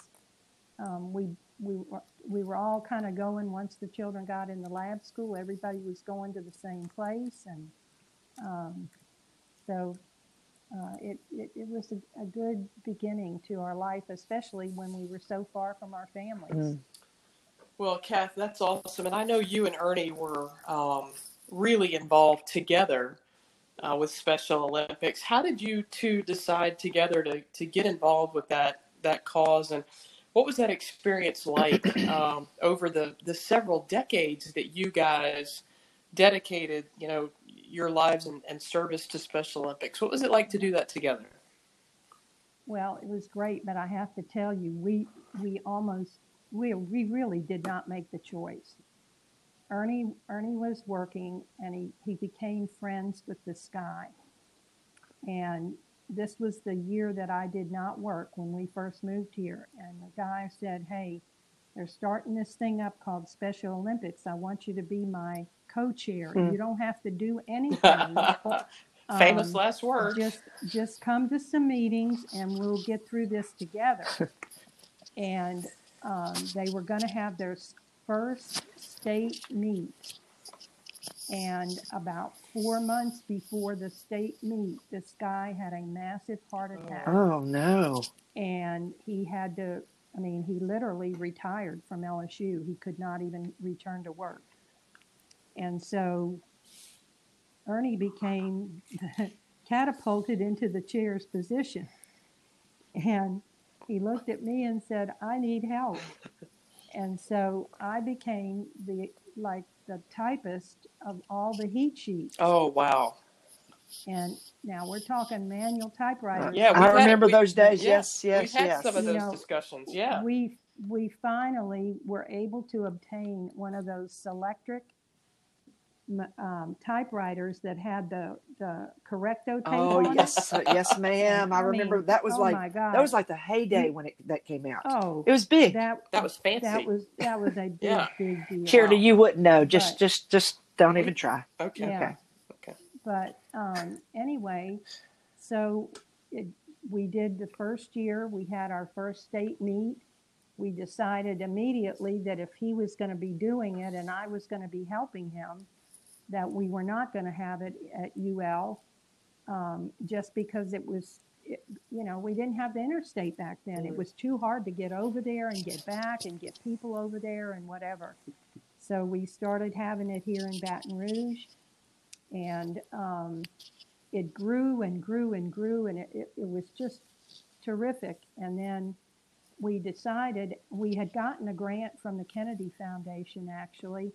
Speaker 4: um, we, we, were, we were all kind of going once the children got in the lab school, everybody was going to the same place. And um, so uh, it, it, it was a, a good beginning to our life, especially when we were so far from our families.
Speaker 3: Mm.
Speaker 2: Well, Kath, that's awesome. And I know you and Ernie were um, really involved together uh, with Special Olympics. How did you two decide together to, to get involved with that that cause, and what was that experience like um, over the the several decades that you guys dedicated, you know, your lives and, and service to Special Olympics? What was it like to do that together?
Speaker 4: Well, it was great, but I have to tell you, we we almost we we really did not make the choice. Ernie Ernie was working, and he he became friends with this guy, and this was the year that I did not work when we first moved here. And the guy said, "Hey, they're starting this thing up called Special Olympics. I want you to be my co-chair.
Speaker 3: Hmm.
Speaker 4: You don't have to do anything."
Speaker 2: Famous
Speaker 4: Um,
Speaker 2: last words.
Speaker 4: just just come to some meetings and we'll get through this together and um, they were going to have their first state meet and about four months before the state meet this guy had a massive heart attack
Speaker 3: Oh no.
Speaker 4: and he had to i mean he literally retired from lsu he could not even return to work and so ernie became catapulted into the chair's position and he looked at me and said i need help and so i became the like the typist of all the heat sheets
Speaker 2: oh wow.
Speaker 4: and now we're talking manual typewriters
Speaker 2: Yeah,
Speaker 3: I
Speaker 2: we've had-
Speaker 3: remember
Speaker 2: we-
Speaker 3: those days.
Speaker 2: yeah,
Speaker 3: Yes, yes,
Speaker 2: We've had
Speaker 3: yes.
Speaker 2: some of
Speaker 4: You
Speaker 2: those
Speaker 4: know,
Speaker 2: discussions. Yeah.
Speaker 4: we we finally were able to obtain one of those Selectric m- um, typewriters that had the the correcto tape
Speaker 3: Oh
Speaker 4: on
Speaker 3: yes, uh, yes, ma'am. I
Speaker 4: I
Speaker 3: remember
Speaker 4: mean,
Speaker 3: that was
Speaker 4: oh
Speaker 3: like
Speaker 4: my God.
Speaker 3: that was like the heyday when it that came out.
Speaker 4: Oh,
Speaker 3: It was big.
Speaker 4: that
Speaker 2: That was fancy.
Speaker 4: that was that was a big
Speaker 2: Yeah.
Speaker 4: big deal.
Speaker 3: Charity, you wouldn't know. Just,
Speaker 4: But-
Speaker 3: just, just don't even try.
Speaker 2: okay.
Speaker 4: Yeah.
Speaker 3: Okay.
Speaker 2: Okay.
Speaker 4: But um, anyway, so it, we did the first year, we had our first state meet. We decided immediately that if he was going to be doing it and I was going to be helping him, that we were not going to have it at UL um, just because it was, it, you know, we didn't have the interstate back then. It
Speaker 2: Mhm.
Speaker 4: was too hard to get over there and get back and get people over there and whatever. So we started having it here in Baton Rouge and um, it grew and grew and grew and it, it, it was just terrific and then we decided we had gotten a grant from the kennedy foundation actually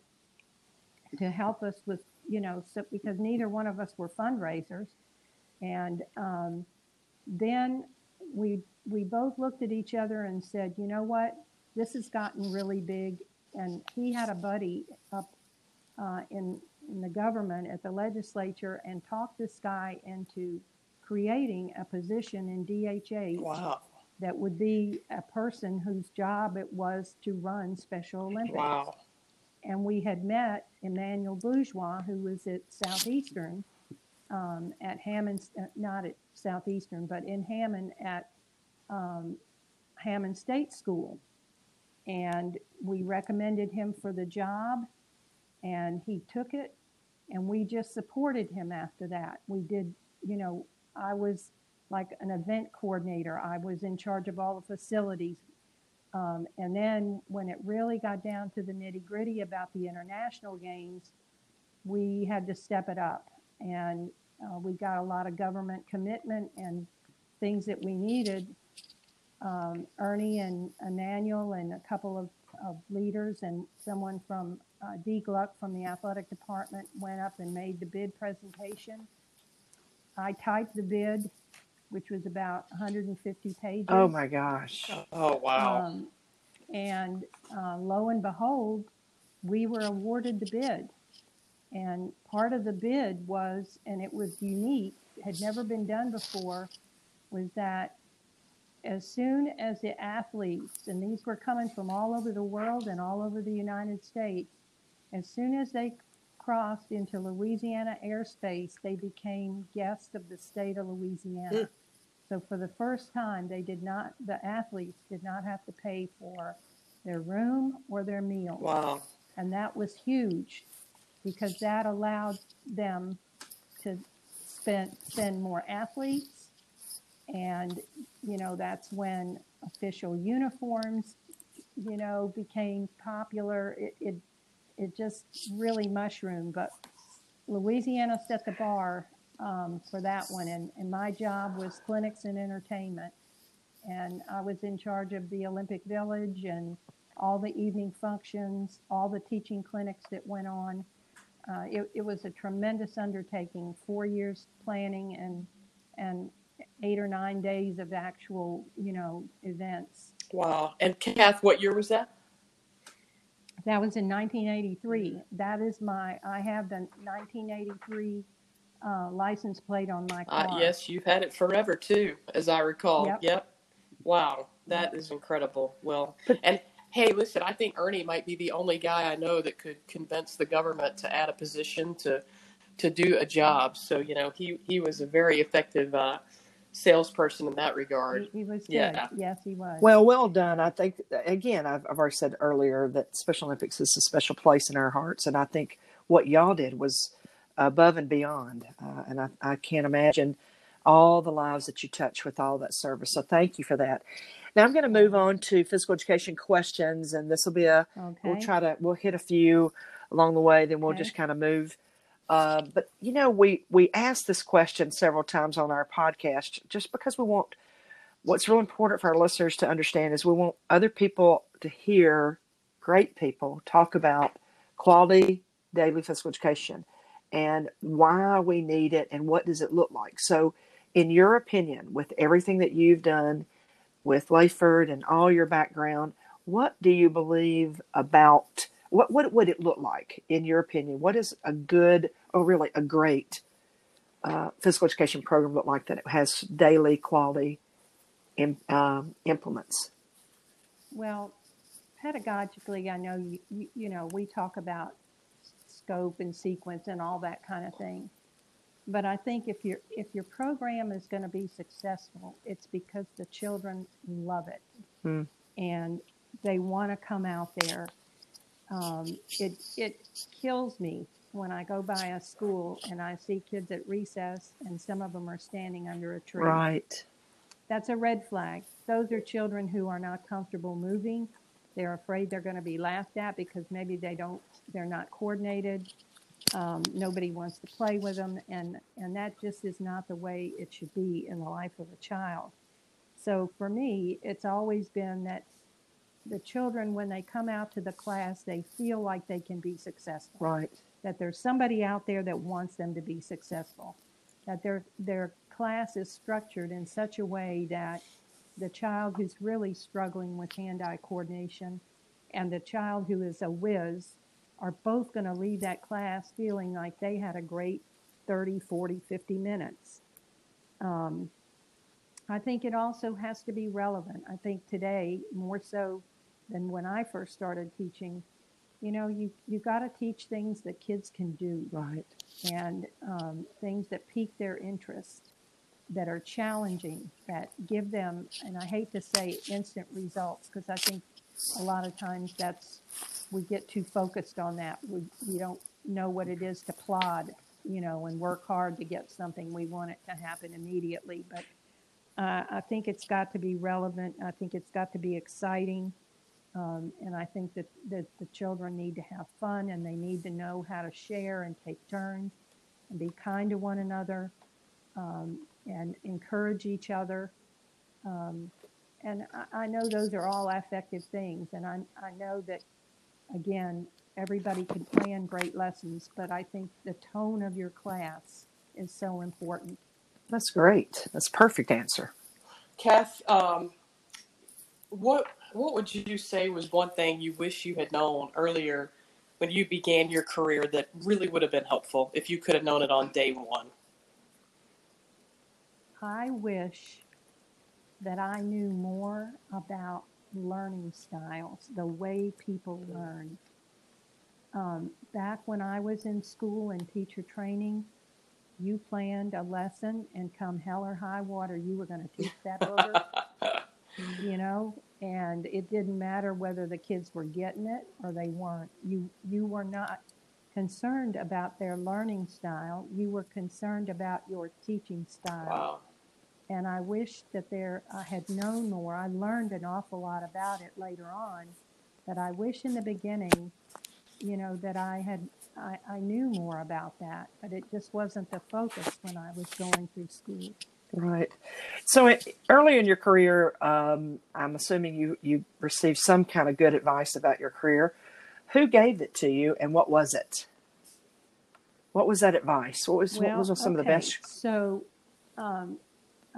Speaker 4: to help us with you know so, because neither one of us were fundraisers and um, then we we both looked at each other and said you know what this has gotten really big and he had a buddy up uh, in in the government at the legislature and talked this guy into creating a position in DHA
Speaker 2: Wow.
Speaker 4: that would be a person whose job it was to run Special Olympics.
Speaker 2: Wow.
Speaker 4: And we had met Emmanuel Bourgeois, who was at Southeastern, um, at Hammond, uh, not at Southeastern, but in Hammond at um, Hammond State School. And we recommended him for the job, and he took it And we just supported him after that. We did, you know, I was like an event coordinator, I was in charge of all the facilities. Um, and then when it really got down to the nitty gritty about the international games, we had to step it up. And uh, we got a lot of government commitment and things that we needed. Um, Ernie and Emmanuel and a couple of, of leaders and someone from uh, D. Gluck from the athletic department went up and made the bid presentation. I typed the bid, which was about 150 pages.
Speaker 3: Oh my gosh.
Speaker 2: Oh, wow.
Speaker 4: Um, and uh, lo and behold, we were awarded the bid. And part of the bid was, and it was unique, had never been done before, was that as soon as the athletes, and these were coming from all over the world and all over the United States, as soon as they crossed into Louisiana airspace, they became guests of the state of Louisiana. So for the first time, they did not, the athletes did not have to pay for their room or their meals.
Speaker 2: Wow.
Speaker 4: And that was huge because that allowed them to spend, send more athletes. And, you know, that's when official uniforms, you know, became popular. It, it, it just really mushroomed. But Louisiana set the bar um, for that one. And, and my job was clinics and entertainment. And I was in charge of the Olympic Village and all the evening functions, all the teaching clinics that went on. Uh, it, it was a tremendous undertaking, four years planning and, and eight or nine days of actual, you know, events.
Speaker 2: Wow. And Kath, what year was that?
Speaker 4: That was in 1983. That is my, I have the 1983 uh, license plate on my car.
Speaker 2: Uh, yes, you've had it forever too, as I recall.
Speaker 4: Yep.
Speaker 2: Wow, that is incredible. Well, and hey, listen, I think Ernie might be the only guy I know that could convince the government to add a position to to do a job. So you know, he he was a very effective uh, salesperson in that regard.
Speaker 4: He, he was good.
Speaker 2: Yeah.
Speaker 4: Yes, he was.
Speaker 3: Well, well done. I think again, I've, I've already said earlier that Special Olympics is a special place in our hearts, and I think what y'all did was above and beyond. Uh, and I, I can't imagine all the lives that you touch with all that service. So thank you for that. Now I'm going to move on to physical education questions, and this will be a
Speaker 4: okay.
Speaker 3: we'll try to we'll hit a few along the way, then we'll
Speaker 4: Okay.
Speaker 3: just kind of move. Uh, but you know, we we asked this question several times on our podcast, just because we want. What's real important for our listeners to understand is we want other people to hear great people talk about quality daily physical education and why we need it and what does it look like. So, in your opinion, with everything that you've done with LAHPERD and all your background, what do you believe about what what would it look like in your opinion? What is a good or really a great uh, physical education program look like that it has daily quality im, um, implements?
Speaker 4: Well, pedagogically, I know you, you, you know, we talk about scope and sequence and all that kind of thing. But I think if your if your program is going to be successful, it's because the children love it
Speaker 3: Hmm.
Speaker 4: and they want to come out there. Um, it it kills me when I go by a school and I see kids at recess and some of them are standing under a tree
Speaker 3: Right.
Speaker 4: that's a red flag. Those are children who are not comfortable moving. They're afraid they're going to be laughed at because maybe they don't, they're not coordinated. Um, nobody wants to play with them, and and that just is not the way it should be in the life of a child. So for me, it's always been that the children, when they come out to the class, they feel like they can be successful
Speaker 3: Right.
Speaker 4: that there's somebody out there that wants them to be successful, that their their class is structured in such a way that the child who's really struggling with hand-eye coordination and the child who is a whiz are both going to leave that class feeling like they had a great 30, 40, 50 minutes. Um, I think it also has to be relevant. I think today, more so than when I first started teaching, you know, you, you got to teach things that kids can do
Speaker 3: Right.
Speaker 4: and um, things that pique their interest, that are challenging, that give them, and I hate to say instant results because I think a lot of times that's, we get too focused on that. We, we don't know what it is to plod, you know, and work hard to get something. We want it to happen immediately, but uh, I think it's got to be relevant. I think it's got to be exciting. Um, and I think that, that the children need to have fun and they need to know how to share and take turns and be kind to one another um, and encourage each other. Um, and I, I, know those are all effective things. And I, I know that, again, everybody can plan great lessons, but I think the tone of your class is so important.
Speaker 3: That's great. That's perfect answer.
Speaker 2: Kath, um, what what would you say was one thing you wish you had known earlier when you began your career that really would have been helpful if you could have known it on day one?
Speaker 4: I wish that I knew more about learning styles, the way people learn. Um, back when I was in school and teacher training, you planned a lesson and come hell or high water, you were going to teach that booger. you know, and it didn't matter whether the kids were getting it or they weren't. You you were not concerned about their learning style. You were concerned about your teaching style.
Speaker 2: Wow.
Speaker 4: And I wish that there I had known more. I learned an awful lot about it later on, but I wish in the beginning, you know, that I had I, I knew more about that, but it just wasn't the focus when I was going through school.
Speaker 3: Right. So it, early in your career, um, I'm assuming you you received some kind of good advice about your career. Who gave it to you, and what was it? What was that advice? What was
Speaker 4: well,
Speaker 3: what was some
Speaker 4: okay.
Speaker 3: of the best?
Speaker 4: So, um,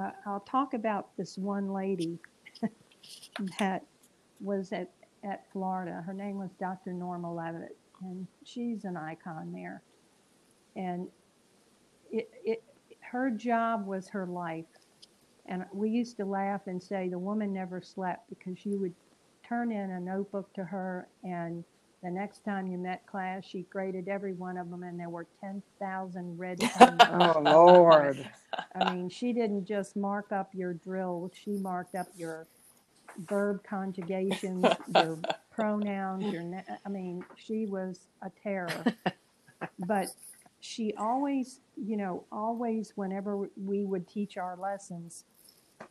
Speaker 4: uh, I'll talk about this one lady that was at at Florida. Her name was Dr. Norma Levitt, and she's an icon there. And it, it her job was her life. And we used to laugh and say the woman never slept because you would turn in a notebook to her and the next time you met class, she graded every one of them, and there were 10,000 red pens.
Speaker 3: oh, Lord.
Speaker 4: I mean, she didn't just mark up your drills, she marked up your verb conjugations, your pronouns, your, na- I mean, she was a terror. But she always, you know, always, whenever we would teach our lessons,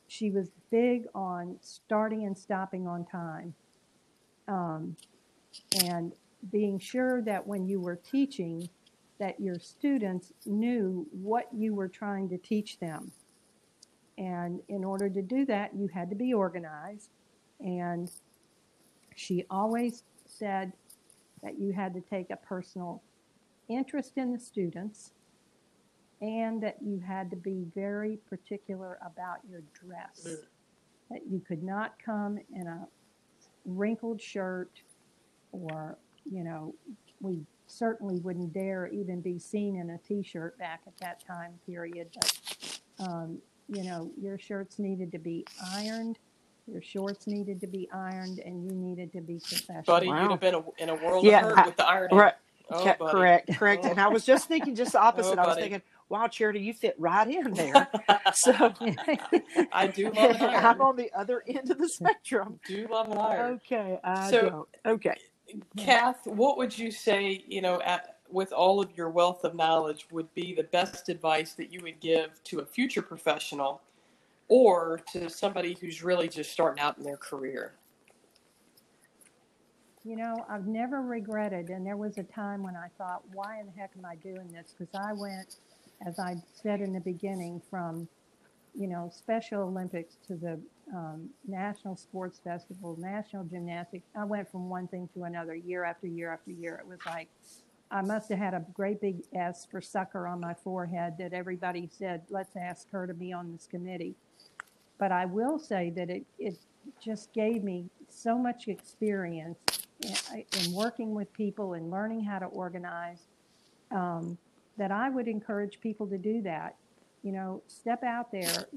Speaker 4: she was big on starting and stopping on time. Um, and being sure that when you were teaching, that your students knew what you were trying to teach them. And in order to do that, you had to be organized. And she always said that you had to take a personal interest in the students and that you had to be very particular about your dress.
Speaker 2: Mm.
Speaker 4: That you could not come in a wrinkled shirt or, you know, we certainly wouldn't dare even be seen in a t-shirt back at that time period. But, um, you know, your shirts needed to be ironed, your shorts needed to be ironed, and you needed to be professional.
Speaker 2: Buddy,
Speaker 3: Wow.
Speaker 2: you'd have been a, in a world
Speaker 3: Yeah,
Speaker 2: of hurt
Speaker 3: I-
Speaker 2: with the ironing.
Speaker 3: Right.
Speaker 2: Oh,
Speaker 3: Ca-
Speaker 2: buddy.
Speaker 3: correct, correct. And I was just thinking just the opposite.
Speaker 2: Oh,
Speaker 3: I was thinking, wow, Charity, you fit right in there. so
Speaker 2: I do love an iron.
Speaker 3: I'm on the other end of the spectrum.
Speaker 2: do love an iron.
Speaker 3: Okay, I
Speaker 2: So-
Speaker 3: don't. Okay.
Speaker 2: Kath, what would you say, you know, at, with all of your wealth of knowledge, would be the best advice that you would give to a future professional or to somebody who's really just starting out in their career?
Speaker 4: You know, I've never regretted, and there was a time when I thought, why in the heck am I doing this? Because I went, as I said in the beginning, from, you know, Special Olympics to the um, National Sports Festival, National Gymnastics. I went from one thing to another year after year after year. It was like, I must have had a great big S for sucker on my forehead that everybody said, let's ask her to be on this committee. But I will say that it, it just gave me so much experience in, in working with people and learning how to organize um, that I would encourage people to do that. You know, step out there,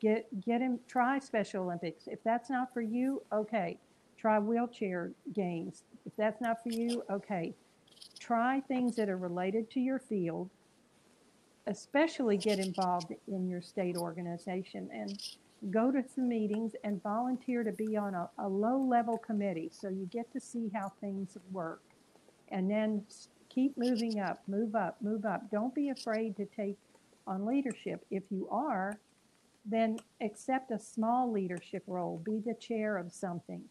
Speaker 4: get get him, try Special Olympics. If that's not for you, okay, try wheelchair games. If that's not for you, okay, try things that are related to your field. Especially get involved in your state organization and go to some meetings and volunteer to be on a, a low level committee so you get to see how things work and then keep moving up, move up, move up. Don't be afraid to take on leadership. If you are, then accept a small leadership role. Be the chair of something,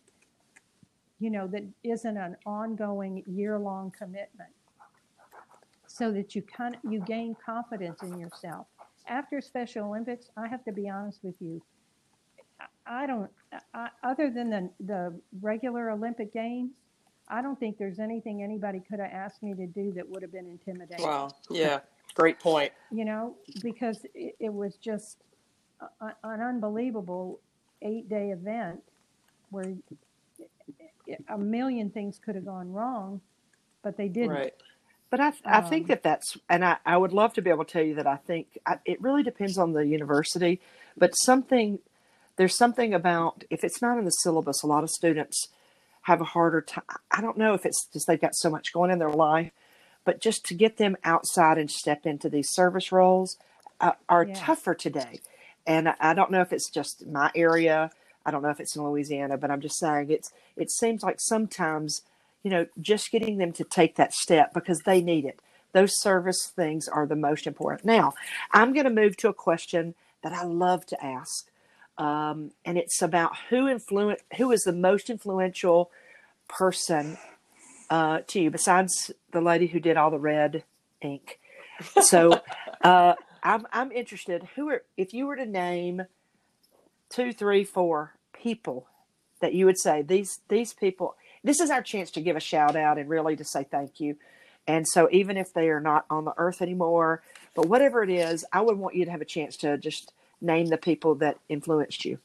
Speaker 4: you know, that isn't an ongoing year long commitment so that you kind of, you gain confidence in yourself. After Special Olympics, I have to be honest with you. I don't, I, other than the, the regular Olympic Games, I don't think there's anything anybody could have asked me to do that would have been intimidating.
Speaker 2: Wow. Yeah. Great point.
Speaker 4: You know, because it, it was just a, an unbelievable eight day event where a million things could have gone wrong, but they didn't.
Speaker 2: Right.
Speaker 3: But I, I think
Speaker 4: Um,
Speaker 3: that that's, and I, I would love to be able to tell you that I think I, it really depends on the university, but something, there's something about, if it's not in the syllabus, a lot of students have a harder time. I don't know if it's just they've got so much going in their life, but just to get them outside and step into these service roles uh, are
Speaker 4: Yeah.
Speaker 3: tougher today. And I, I don't know if it's just my area. I don't know if it's in Louisiana, but I'm just saying it's, it seems like sometimes you know, just getting them to take that step because they need it. Those service things are the most important. Now, I'm going to move to a question that I love to ask, um, and it's about who influence who is the most influential person uh, to you besides the lady who did all the red ink. So, uh, I'm I'm interested. Who are if you were to name two, three, four people that you would say these these people this is our chance to give a shout out and really to say thank you. And so, even if they are not on the earth anymore, but whatever it is, I would want you to have a chance to just name the people that influenced you.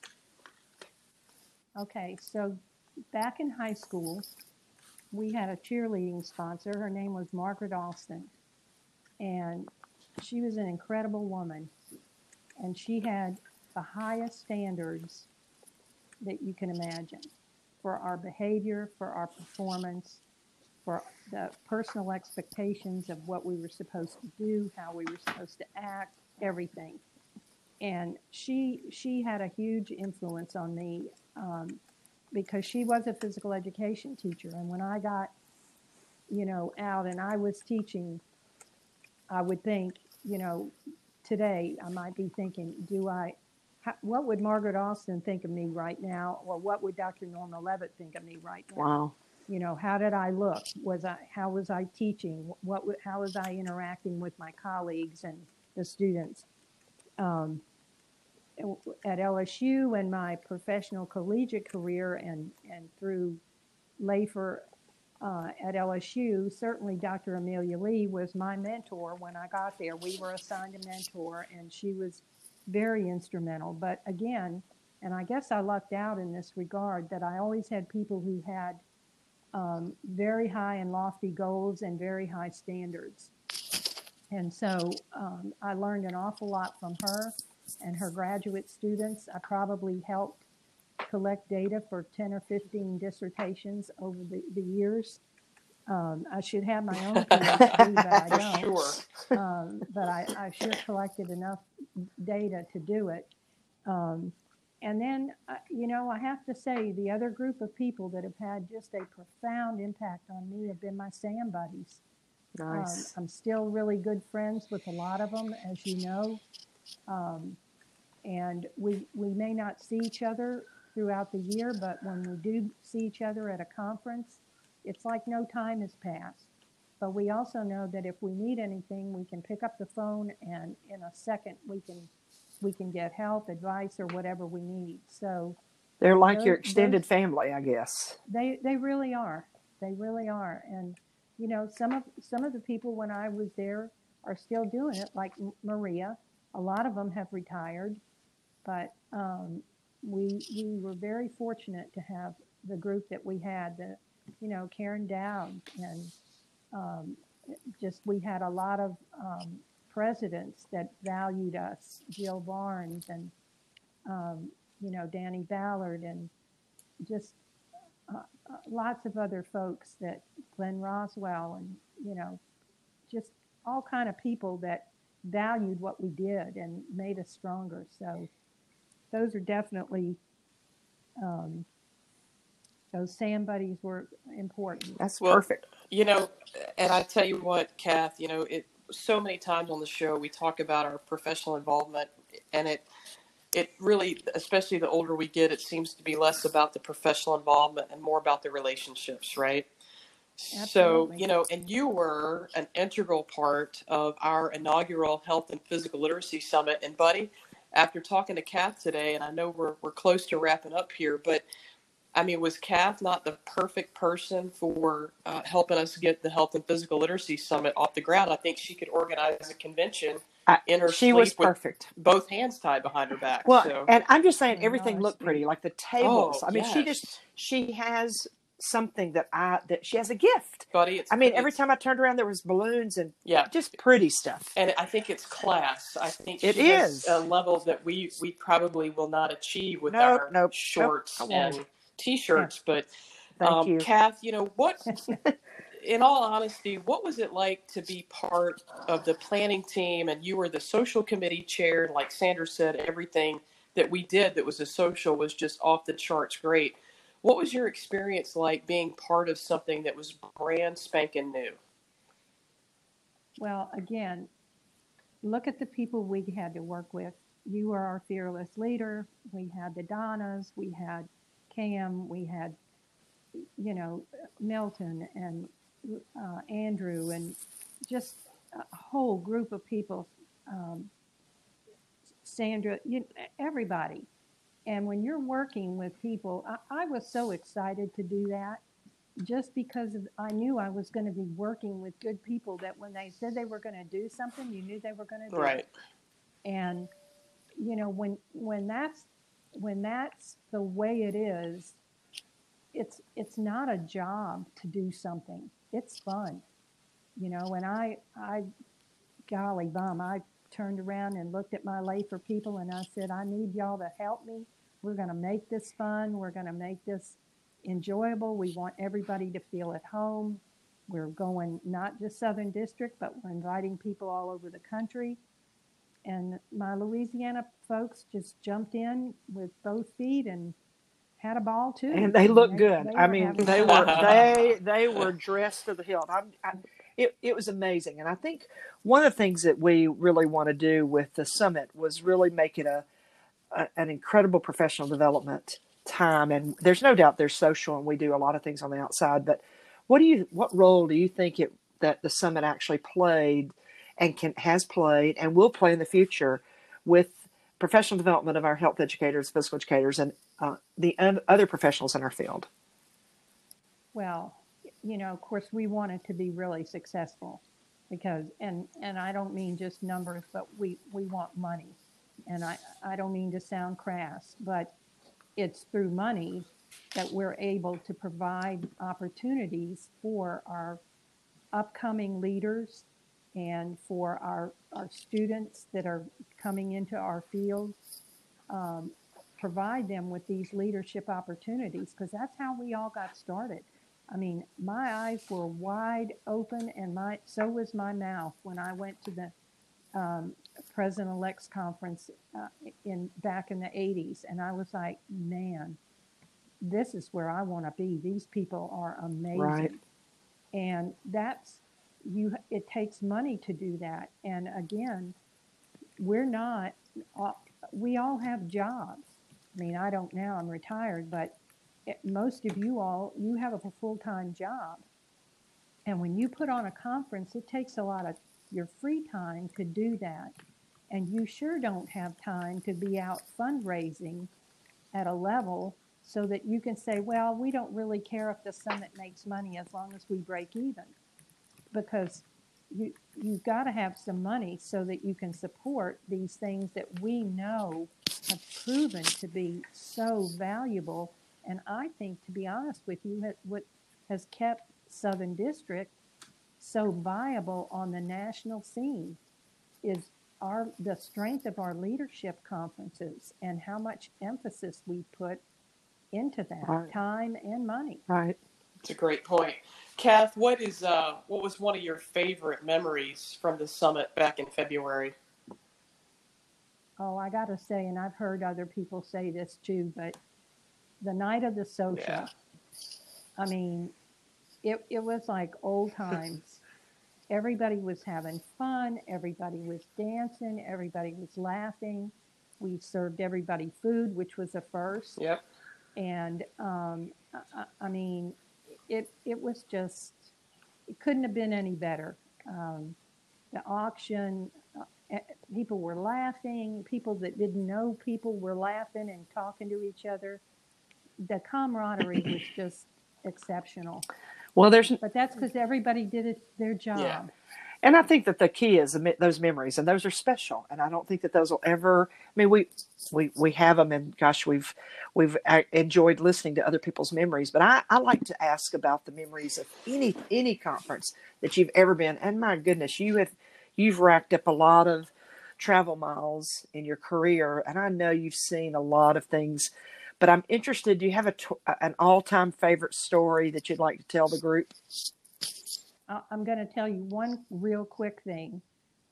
Speaker 4: Okay, so back in high school, we had a cheerleading sponsor. Her name was Margaret Alston. And she was an incredible woman. And she had the highest standards that you can imagine for our behavior, for our performance, for the personal expectations of what we were supposed to do, how we were supposed to act, everything. And she she had a huge influence on me um, because she was a physical education teacher. And when I got, you know, out and I was teaching, I would think, you know, today I might be thinking, do I, how, what would Margaret Austin think of me right now? Or what would Dr. Norma Levitt think of me right now?
Speaker 3: Wow.
Speaker 4: You know, how did I look? Was I, how was I teaching? What, how was I interacting with my colleagues and the students? Um, at LSU and my professional collegiate career and, and through LAHPERD uh, at LSU, certainly Dr. Amelia Lee was my mentor when I got there. We were assigned a mentor and she was very instrumental. But again, and I guess I lucked out in this regard that I always had people who had um, very high and lofty goals and very high standards. And so um, I learned an awful lot from her and her graduate students. I probably helped collect data for 10 or 15 dissertations over the, the years. Um, I should have my own PhD, but I don't.
Speaker 2: sure.
Speaker 4: Um, but I, I sure collected enough data to do it. Um, and then, uh, you know, I have to say, the other group of people that have had just a profound impact on me have been my SAM buddies. Um,
Speaker 3: Nice.
Speaker 4: I'm still really good friends with a lot of them, as you know. And we, we may not see each other throughout the year, but when we do see each other at a conference, it's like no time has passed. But we also know that if we need anything, we can pick up the phone and in a second we can we can get help, advice, or whatever we need. So
Speaker 3: They're like your extended
Speaker 4: those-
Speaker 3: family, I guess.
Speaker 4: they they really are. They really are. And you know, some of some of the people when I was there are still doing it, like Maria. A lot of them have retired, but um, we we were very fortunate to have the group that we had. The you know Karen Dowd and um, just we had a lot of um, presidents that valued us, Jill Barnes and um, you know Danny Ballard and just uh, uh, lots of other folks that Glenn Roswal and you know just all kind of people that valued what we did and made us stronger. So those are definitely um, those SAM buddies were important.
Speaker 3: That's
Speaker 2: Well,
Speaker 3: perfect.
Speaker 2: You know, and I tell you what, Kath, you know, it so many times on the show we talk about our professional involvement and it it really especially the older we get it seems to be less about the professional involvement and more about the relationships, right?
Speaker 4: Absolutely.
Speaker 2: So, you know, and you were an integral part of our inaugural Health and Physical Literacy Summit. And, buddy, after talking to Kath today, and I know we're, we're close to wrapping up here, but I mean, was Kath not the perfect person for uh, helping us get the Health and Physical Literacy Summit off the ground? I think she could organize a convention
Speaker 3: I,
Speaker 2: in her
Speaker 3: she was
Speaker 2: sleep with
Speaker 3: perfect.
Speaker 2: both hands tied behind her back.
Speaker 3: Well,
Speaker 2: so,
Speaker 3: and I'm just saying everything
Speaker 4: it's
Speaker 3: looked pretty, like the tables.
Speaker 2: oh,
Speaker 3: I mean, she just she has something that I that she has a gift.
Speaker 2: buddy, it's,
Speaker 3: I mean, every time I turned around, there was balloons and
Speaker 2: yeah,
Speaker 3: just pretty stuff.
Speaker 2: and I think it's class. I think
Speaker 3: It
Speaker 2: she has a level that we we probably will not achieve with
Speaker 3: Nope,
Speaker 2: our
Speaker 3: nope, nope,
Speaker 2: shorts
Speaker 3: won't.
Speaker 2: and t-shirts. But
Speaker 3: Thank
Speaker 2: um,
Speaker 3: you.
Speaker 2: Kath, you know what? in all honesty, what was it like to be part of the planning team? And you were the social committee chair. Like Sandra said, everything that we did that was a social was just off the charts great. What was your experience like being part of something that was brand spanking new?
Speaker 4: Well, again, look at the people we had to work with. You were our fearless leader. We had the Donnas, we had Cam, we had, you know, Milton and uh, Andrew, and just a whole group of people. Um, Sandra, you, everybody. And when you're working with people, I, I was so excited to do that just because of, I knew I was going to be working with good people that when they said they were going to do something, you knew they were going to do
Speaker 2: Right.
Speaker 4: it. And you know when when that's when that's the way it is, it's it's not a job to do something. It's fun. You know, and I I golly bum, I turned around and looked at my LAHPERD people and I said, I need y'all to help me. We're going to make this fun. We're going to make this enjoyable. We want everybody to feel at home. We're going not just Southern District, but we're inviting people all over the country. And my Louisiana folks just jumped in with both feet and had a ball too.
Speaker 3: and they
Speaker 4: looked
Speaker 3: good.
Speaker 4: they
Speaker 3: I mean, they were they they were dressed to the hilt. I, I, it it was amazing, and I think one of the things that we really want to do with the summit was really make it a, a an incredible professional development time. And there's no doubt there's social, and we do a lot of things on the outside. But what do you what role do you think it that the summit actually played, and can has played, and will play in the future with professional development of our health educators, physical educators, and uh, the other professionals in our field.
Speaker 4: Well, you know, of course, we want it to be really successful because, and and I don't mean just numbers, but we we want money, and I I don't mean to sound crass, but it's through money that we're able to provide opportunities for our upcoming leaders and for our our students that are coming into our field. Um, provide them with these leadership opportunities because that's how we all got started. I mean, my eyes were wide open, and my so was my mouth when I went to the um, President-elect's conference uh, in back in the '80s, and I was like, man, this is where I want to be. These people are amazing,
Speaker 3: Right.
Speaker 4: and that's you. It takes money to do that, and again, we're not. Uh, we all have jobs. I mean, I don't now. I'm retired, but most of you all, you have a full-time job. And when you put on a conference, it takes a lot of your free time to do that. And you sure don't have time to be out fundraising at a level so that you can say, well, we don't really care if the summit makes money as long as we break even. Because you, you've got to have some money so that you can support these things that we know have proven to be so valuable. And I think, to be honest with you, that what has kept Southern District so viable on the national scene is our the strength of our leadership conferences and how much emphasis we put into that
Speaker 3: Right.
Speaker 4: time and money.
Speaker 3: Right.
Speaker 2: It's a great point. Kath, what is uh, what was one of your favorite memories from the summit back in February?
Speaker 4: Oh, I got to say, and I've heard other people say this too, but the night of the social,
Speaker 2: Yeah.
Speaker 4: I mean, it, it was like old times. Everybody was having fun. Everybody was dancing. Everybody was laughing. We served everybody food, which was a first.
Speaker 2: Yep.
Speaker 4: And um, I, I mean, it it was just it couldn't have been any better. Um, the auction, uh, eh, people were laughing. People that didn't know people were laughing and talking to each other. The camaraderie was just exceptional.
Speaker 3: Well, there's
Speaker 4: But that's because everybody did it their job.
Speaker 2: Yeah.
Speaker 3: And I think that the key is those memories, and those are special. And I don't think that those will ever. I mean, we we we have them, and gosh, we've we've uh, enjoyed listening to other people's memories. But I, I like to ask about the memories of any any conference that you've ever been. And my goodness, you have you've racked up a lot of travel miles in your career, and I know you've seen a lot of things. But I'm interested. Do you have a t- an all time favorite story that you'd like to tell the group?
Speaker 4: I- I'm going to tell you one real quick thing,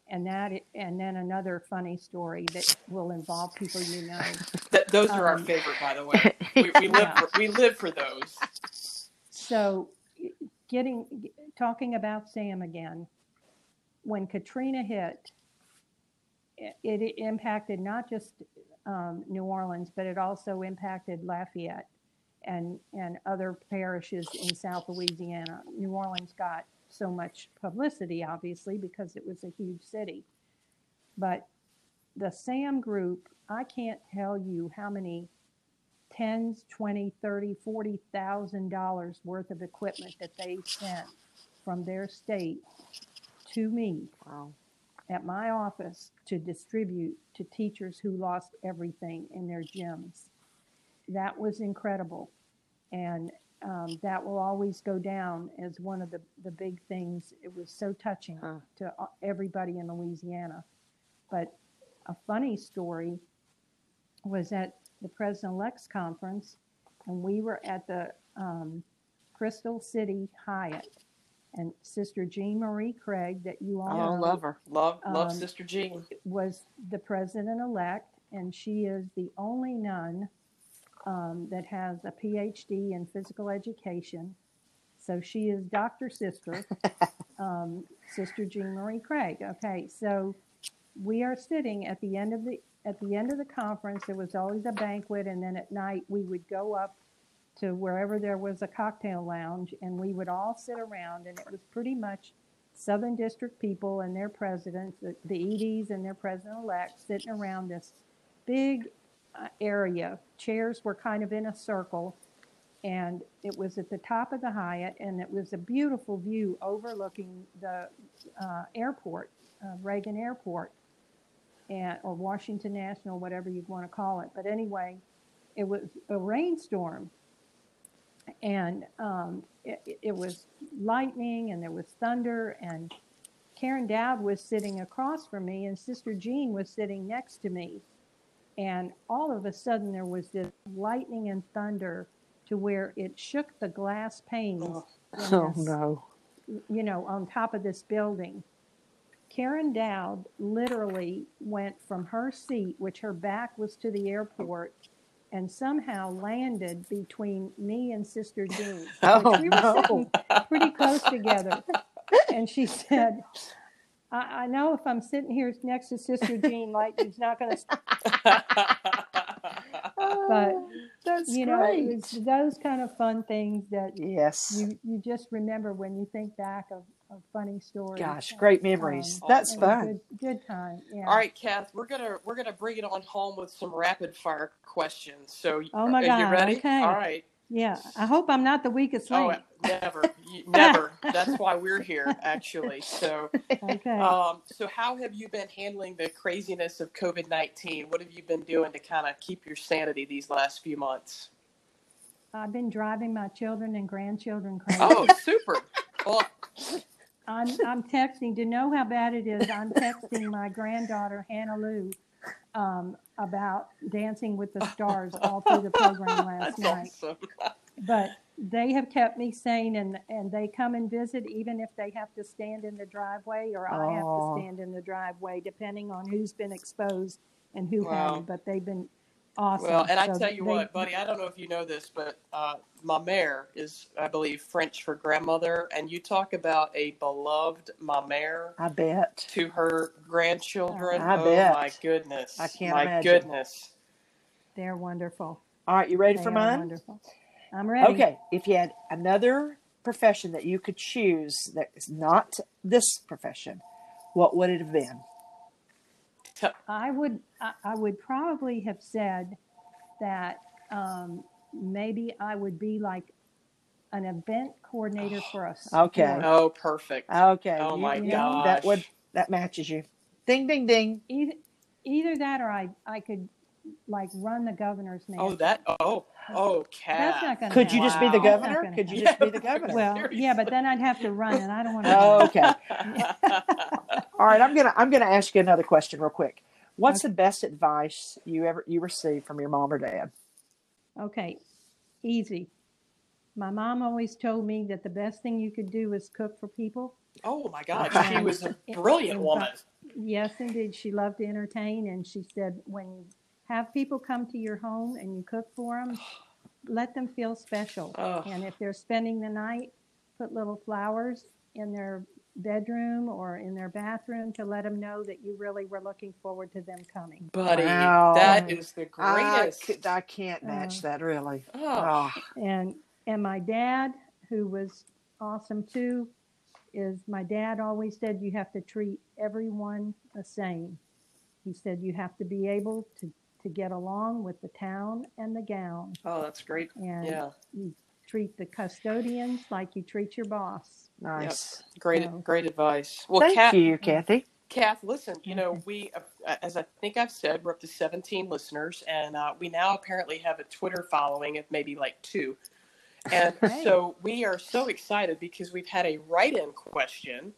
Speaker 4: and that, and then another funny story that will involve people you know.
Speaker 2: Th- those are our
Speaker 4: Um,
Speaker 2: favorite, by the way. We, we live
Speaker 4: Yeah.
Speaker 2: for, we live for those.
Speaker 4: So, getting talking about SAM again, when Katrina hit, it, it impacted not just um, New Orleans, but it also impacted Lafayette and and other parishes in South Louisiana. New Orleans got so much publicity, obviously, because it was a huge city, but the SAM group, I can't tell you how many tens, 20, 30, 40,000 dollars worth of equipment that they sent from their state to me
Speaker 3: Wow.
Speaker 4: At my office to distribute to teachers who lost everything in their gyms. That was incredible. And um, that will always go down as one of the, the big things. It was so touching
Speaker 3: Huh.
Speaker 4: to uh, everybody in Louisiana. But a funny story was at the President elect's conference, and we were at the um, Crystal City Hyatt. And Sister Jean Marie Craig, that you all
Speaker 3: Oh,
Speaker 4: know,
Speaker 3: love her.
Speaker 2: Love love
Speaker 4: Um,
Speaker 2: Sister Jean.
Speaker 4: was the president elect, and she is the only nun um, that has a PhD in physical education. So she is Dr. Sister, um, Sister Jean Marie Craig. Okay, so we are sitting at the end of the at the end of the conference. There was always a banquet, and then at night we would go up to wherever there was a cocktail lounge, and we would all sit around, and it was pretty much Southern District people and their presidents, the, the EDs and their president-elect, sitting around this big uh, area. Chairs were kind of in a circle, and it was at the top of the Hyatt, and it was a beautiful view overlooking the uh, airport, uh, Reagan Airport, and or Washington National, whatever you want to call it. But anyway, it was a rainstorm, and um, it, it was lightning, and there was thunder, and Karen Dowd was sitting across from me, and Sister Jean was sitting next to me. And all of a sudden, there was this lightning and thunder to where it shook the glass panes.
Speaker 2: Oh.
Speaker 3: Oh
Speaker 4: this-
Speaker 3: no.
Speaker 4: you know, on top of this building. Karen Dowd literally went from her seat, which her back was to the airport, and somehow landed between me and Sister Jean.
Speaker 3: Oh,
Speaker 4: we were
Speaker 3: no.
Speaker 4: sitting pretty close together. And she said, I, I know if I'm sitting here next to Sister Jean, lightning's not going to But,
Speaker 3: that's
Speaker 4: you know,
Speaker 3: great.
Speaker 4: it's those kind of fun things that
Speaker 3: yes.
Speaker 4: you, you just remember when you think back of, of funny stories.
Speaker 3: Gosh, great memories.
Speaker 4: Um,
Speaker 3: That's
Speaker 4: it
Speaker 3: fun.
Speaker 4: Good, good time. Yeah.
Speaker 2: All right, Kath, we're gonna we're gonna bring it on home with some rapid fire questions. So,
Speaker 4: Oh my
Speaker 2: are
Speaker 4: God,
Speaker 2: you ready?
Speaker 4: okay.
Speaker 2: All right.
Speaker 4: Yeah. I hope I'm not the weakest link.
Speaker 2: Oh, never, never. That's why we're here, actually. So,
Speaker 4: okay.
Speaker 2: um, so how have you been handling the craziness of COVID nineteen? What have you been doing to kind of keep your sanity these last few months?
Speaker 4: I've been driving my children and grandchildren crazy.
Speaker 2: Oh, super. Well,
Speaker 4: I'm, I'm texting to know how bad it is. I'm texting my granddaughter Hannah Lou um, about Dancing with the Stars all through the program last night.
Speaker 2: awesome.
Speaker 4: But they have kept me sane, and and they come and visit even if they have to stand in the driveway or I have to stand in the driveway, depending on who's been exposed and who
Speaker 2: Wow.
Speaker 4: hasn't. But they've been awesome.
Speaker 2: Well, and I
Speaker 4: So
Speaker 2: tell you
Speaker 4: they-
Speaker 2: what, buddy, I don't know if you know this, but uh, ma mère is, I believe, French for grandmother. And you talk about a beloved ma mère
Speaker 3: I bet.
Speaker 2: to her grandchildren.
Speaker 3: I
Speaker 2: oh,
Speaker 3: bet.
Speaker 2: my goodness.
Speaker 3: I can't
Speaker 2: My
Speaker 3: imagine.
Speaker 2: goodness.
Speaker 4: They're wonderful.
Speaker 3: All right, you ready
Speaker 4: They
Speaker 3: for mine?
Speaker 4: wonderful. I'm ready.
Speaker 3: Okay, if you had another profession that you could choose that is not this profession, what would it have been?
Speaker 4: I would I, I would probably have said that um, maybe I would be like an event coordinator for us.
Speaker 3: Okay.
Speaker 2: Oh, perfect.
Speaker 3: Okay.
Speaker 2: Oh,
Speaker 3: you-
Speaker 2: my
Speaker 3: you-
Speaker 2: gosh.
Speaker 3: That would that matches you. Ding ding ding.
Speaker 4: Either, either that or I I could like run the governor's name.
Speaker 2: Oh, that. Oh, oh, cat.
Speaker 4: That's not gonna
Speaker 3: Could you just be the
Speaker 2: Wow.
Speaker 4: That's not
Speaker 3: governor? Could you
Speaker 2: happen.
Speaker 3: just be the governor?
Speaker 4: well, yeah, but then I'd have to run, and I don't want to.
Speaker 3: Oh, okay. All right, I'm gonna I'm gonna ask you another question real quick. What's the best advice you ever you received from your mom or dad?
Speaker 4: Okay, easy. My mom always told me that the best thing you could do is cook for people.
Speaker 2: oh, my uh, gosh.
Speaker 3: Okay.
Speaker 2: She was a brilliant
Speaker 4: And-
Speaker 2: woman.
Speaker 4: Yes, indeed. She loved to entertain, and she said, when you have people come to your home and you cook for them, let them feel special.
Speaker 2: Oh.
Speaker 4: And if they're spending the night, put little flowers in their bedroom or in their bathroom to let them know that you really were looking forward to them coming.
Speaker 2: Buddy,
Speaker 3: Wow.
Speaker 2: that is the
Speaker 3: I,
Speaker 2: greatest.
Speaker 3: c- I can't match
Speaker 4: Uh,
Speaker 3: that really.
Speaker 2: Oh.
Speaker 3: Oh,
Speaker 4: And and my dad, who was awesome too, is my dad always said you have to treat everyone the same. He said you have to be able to, to get along with the town and the gown.
Speaker 2: oh, that's great.
Speaker 4: And
Speaker 2: Yeah,
Speaker 4: you treat the custodians like you treat your boss.
Speaker 3: Nice.
Speaker 2: great,
Speaker 4: So-
Speaker 2: great advice. Well,
Speaker 3: Thank
Speaker 2: Kat,
Speaker 3: you, Kathy.
Speaker 2: Kath, listen, you know, we, uh, as I think I've said, we're up to 17 listeners, and uh, we now apparently have a Twitter following of maybe like two. And so we are so excited because we've had a write in question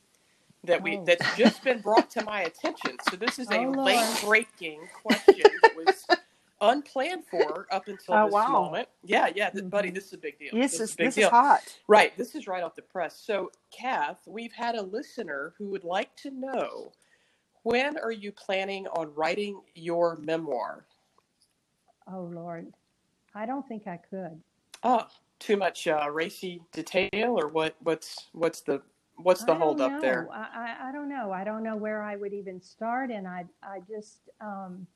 Speaker 2: that we
Speaker 4: Oh.
Speaker 2: that's just been brought to my attention. So this is a
Speaker 4: Oh, Lord.
Speaker 2: late breaking question that was unplanned for up until
Speaker 3: Oh,
Speaker 2: this
Speaker 3: wow.
Speaker 2: moment. Yeah, yeah, th- buddy, this is a big deal.
Speaker 3: This
Speaker 2: is
Speaker 3: is
Speaker 2: big
Speaker 3: this
Speaker 2: deal.
Speaker 3: is hot.
Speaker 2: Right. This is right off the press. So, Kath, we've had a listener who would like to know when are you planning on writing your memoir?
Speaker 4: Oh Lord. I don't think I could.
Speaker 2: Oh, too much uh, racy detail, or what? What's what's the what's the hold up there?
Speaker 4: know. I, I, I don't know. I don't know where I would even start and I I just um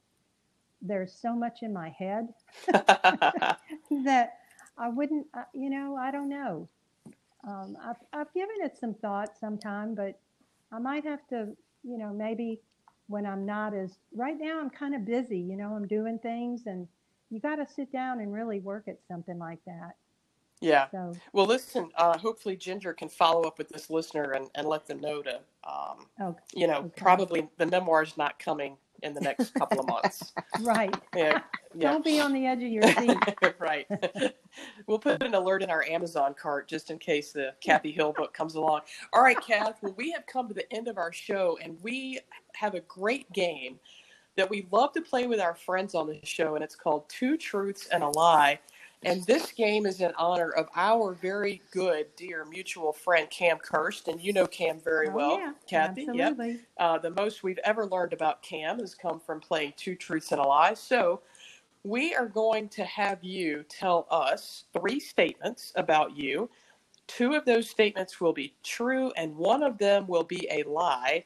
Speaker 4: there's so much in my head that I wouldn't, uh, you know, I don't know. Um, I've, I've given it some thought sometime, but I might have to, you know, maybe when I'm not as, right now I'm kind of busy, you know, I'm doing things and you got to sit down and really work at something like that.
Speaker 2: yeah.
Speaker 4: So,
Speaker 2: Well, listen. Uh, hopefully, Ginger can follow up with this listener and, and let them know to, um,
Speaker 4: oh,
Speaker 2: you know,
Speaker 4: Okay.
Speaker 2: probably the memoir's not coming in the next couple of months.
Speaker 4: right.
Speaker 2: Yeah. Yeah.
Speaker 4: Don't be on the edge of your seat.
Speaker 2: right. we'll put an alert in our Amazon cart just in case the Kathy Hill book comes along. All right, Kath. Well, we have come to the end of our show, and we have a great game that we love to play with our friends on the show, and it's called Two Truths and a Lie. And this game is in honor of our very good, dear mutual friend Cam Kirst, and you know Cam very
Speaker 4: Oh,
Speaker 2: well,
Speaker 4: yeah,
Speaker 2: Kathy. Yep.
Speaker 4: Absolutely.
Speaker 2: Uh, the most we've ever learned about Cam has come from playing Two Truths and a Lie. So we are going to have you tell us three statements about you. Two of those statements will be true, and one of them will be a lie.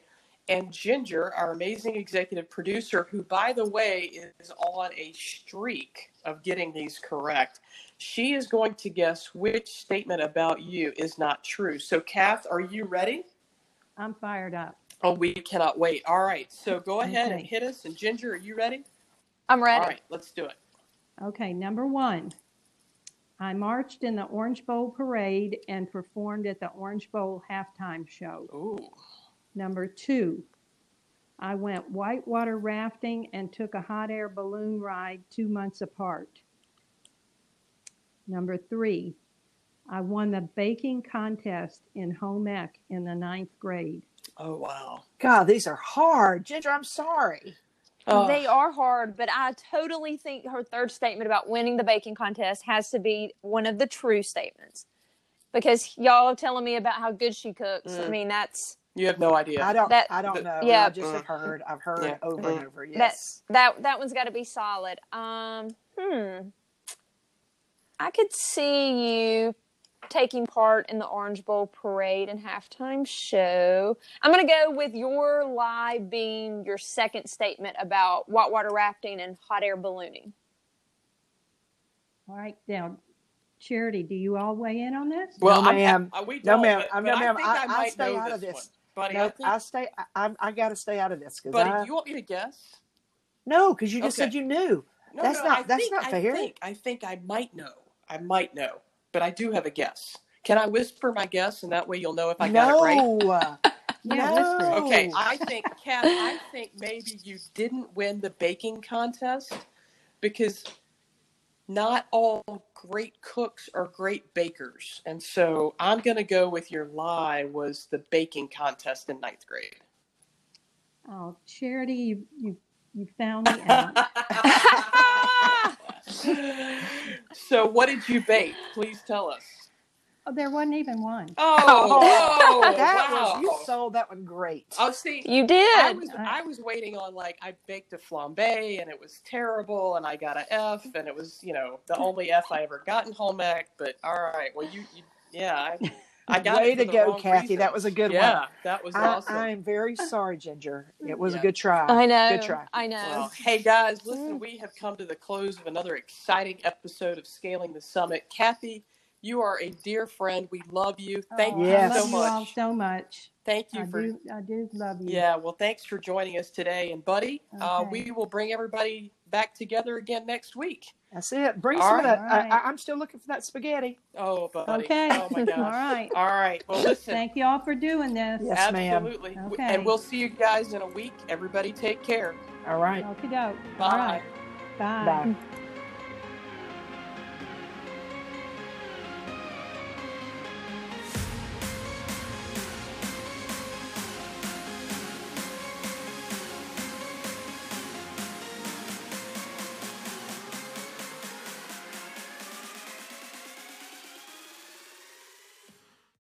Speaker 2: And Ginger, our amazing executive producer, who, by the way, is on a streak of getting these correct, she is going to guess which statement about you is not true. So, Kath, are you ready?
Speaker 4: I'm fired up.
Speaker 2: Oh, we cannot wait. All right. So go ahead and hit us. And Ginger, are you ready?
Speaker 1: I'm ready.
Speaker 2: All right. Let's do it.
Speaker 4: Okay, number one. I marched in the Orange Bowl parade and performed at the Orange Bowl halftime show.
Speaker 2: Ooh.
Speaker 4: Number two, I went whitewater rafting and took a hot air balloon ride two months apart. Number three, I won the baking contest in home ec in the ninth grade.
Speaker 2: Oh, wow.
Speaker 3: God, these are hard. Ginger, I'm sorry.
Speaker 2: Oh,
Speaker 1: They are hard, but I totally think her third statement about winning the baking contest has to be one of the true statements. Because y'all are telling me about how good she cooks. I
Speaker 2: Mm.
Speaker 1: mean, that's
Speaker 2: You have no idea.
Speaker 3: I don't.
Speaker 5: That-
Speaker 3: I don't know.
Speaker 5: yeah.
Speaker 3: I just have heard. I've heard
Speaker 2: Yeah.
Speaker 3: over and over.
Speaker 5: That
Speaker 3: Yes.
Speaker 5: that that one's got to be solid. Um, hmm. I could see you taking part in the Orange Bowl parade and halftime show. I'm going to go with your lie being your second statement about whitewater rafting and hot air ballooning.
Speaker 4: All right, now, Charity, do you all weigh in on this?
Speaker 2: well,
Speaker 3: No,
Speaker 2: I'm-
Speaker 3: ma'am.
Speaker 2: I- we
Speaker 3: No,
Speaker 2: don't,
Speaker 3: ma'am.
Speaker 2: but-
Speaker 3: I'm-
Speaker 2: but
Speaker 3: no,
Speaker 2: I
Speaker 3: ma'am.
Speaker 2: think
Speaker 3: I-
Speaker 2: I
Speaker 3: I
Speaker 2: might
Speaker 3: stay
Speaker 2: know
Speaker 3: out of
Speaker 2: this
Speaker 3: this.
Speaker 2: one. Buddy, I think,
Speaker 3: I stay. I, I'm. I got to stay out of this because
Speaker 2: buddy,
Speaker 3: I.
Speaker 2: you want me to guess?
Speaker 3: No, because you just
Speaker 2: Okay.
Speaker 3: said you knew.
Speaker 2: No,
Speaker 3: That's
Speaker 2: no,
Speaker 3: not-
Speaker 2: I
Speaker 3: that's
Speaker 2: think,
Speaker 3: not
Speaker 2: I
Speaker 3: fair.
Speaker 2: think, I think I might know. I might know, but I do have a guess. Can I whisper my guess, and that way you'll know if I got it right?
Speaker 3: no. No.
Speaker 2: Okay, I think, Kat, I think maybe you didn't win the baking contest because not all great cooks are great bakers. And so I'm going to go with your lie was the baking contest in ninth grade.
Speaker 4: Oh, Charity, you, you, you found me out.
Speaker 2: so, what did you bake? Please tell us.
Speaker 4: Oh, there wasn't even one.
Speaker 2: Oh,
Speaker 3: Oh, that
Speaker 2: wow.
Speaker 3: was you sold that one great.
Speaker 2: Oh, see,
Speaker 5: You
Speaker 2: I
Speaker 5: did.
Speaker 2: was I was waiting on like I baked a flambe and it was terrible and I got an F and it was you know the only F I ever got in home ec. But all right, well you, you yeah I, I got
Speaker 3: Way
Speaker 2: it
Speaker 3: to go,
Speaker 2: wrong
Speaker 3: Kathy. That was a good one.
Speaker 2: yeah,
Speaker 3: one.
Speaker 2: that was
Speaker 3: I,
Speaker 2: awesome.
Speaker 3: I'm very sorry, Ginger. It was
Speaker 2: Yeah.
Speaker 3: a good try.
Speaker 5: I know.
Speaker 3: Good try.
Speaker 5: I know.
Speaker 2: Well, hey guys, listen, mm. we have come to the close of another exciting episode of Scaling the Summit. Kathy, you are a dear friend. We love you. Thank
Speaker 4: Oh,
Speaker 2: you
Speaker 3: Yes.
Speaker 2: So
Speaker 4: love you all
Speaker 2: much.
Speaker 4: so much.
Speaker 2: Thank you
Speaker 4: I
Speaker 2: for
Speaker 4: do, I do love you.
Speaker 2: Yeah, well, thanks for joining us today. And, buddy, uh, we will bring everybody back together again next week.
Speaker 3: That's it. Bring
Speaker 2: All
Speaker 3: some of that.
Speaker 4: All right.
Speaker 3: I, I, I'm still looking for that spaghetti.
Speaker 2: Oh, buddy.
Speaker 4: Okay.
Speaker 2: Oh, my gosh.
Speaker 4: all right.
Speaker 2: All right. Well, listen.
Speaker 4: Thank you all for doing this.
Speaker 3: Yes, ma'am.
Speaker 2: absolutely.
Speaker 4: Okay.
Speaker 2: And we'll see you guys in a week. Everybody take care.
Speaker 3: All right.
Speaker 4: Okie doke.
Speaker 2: Bye.
Speaker 4: All right. Bye.
Speaker 3: Bye.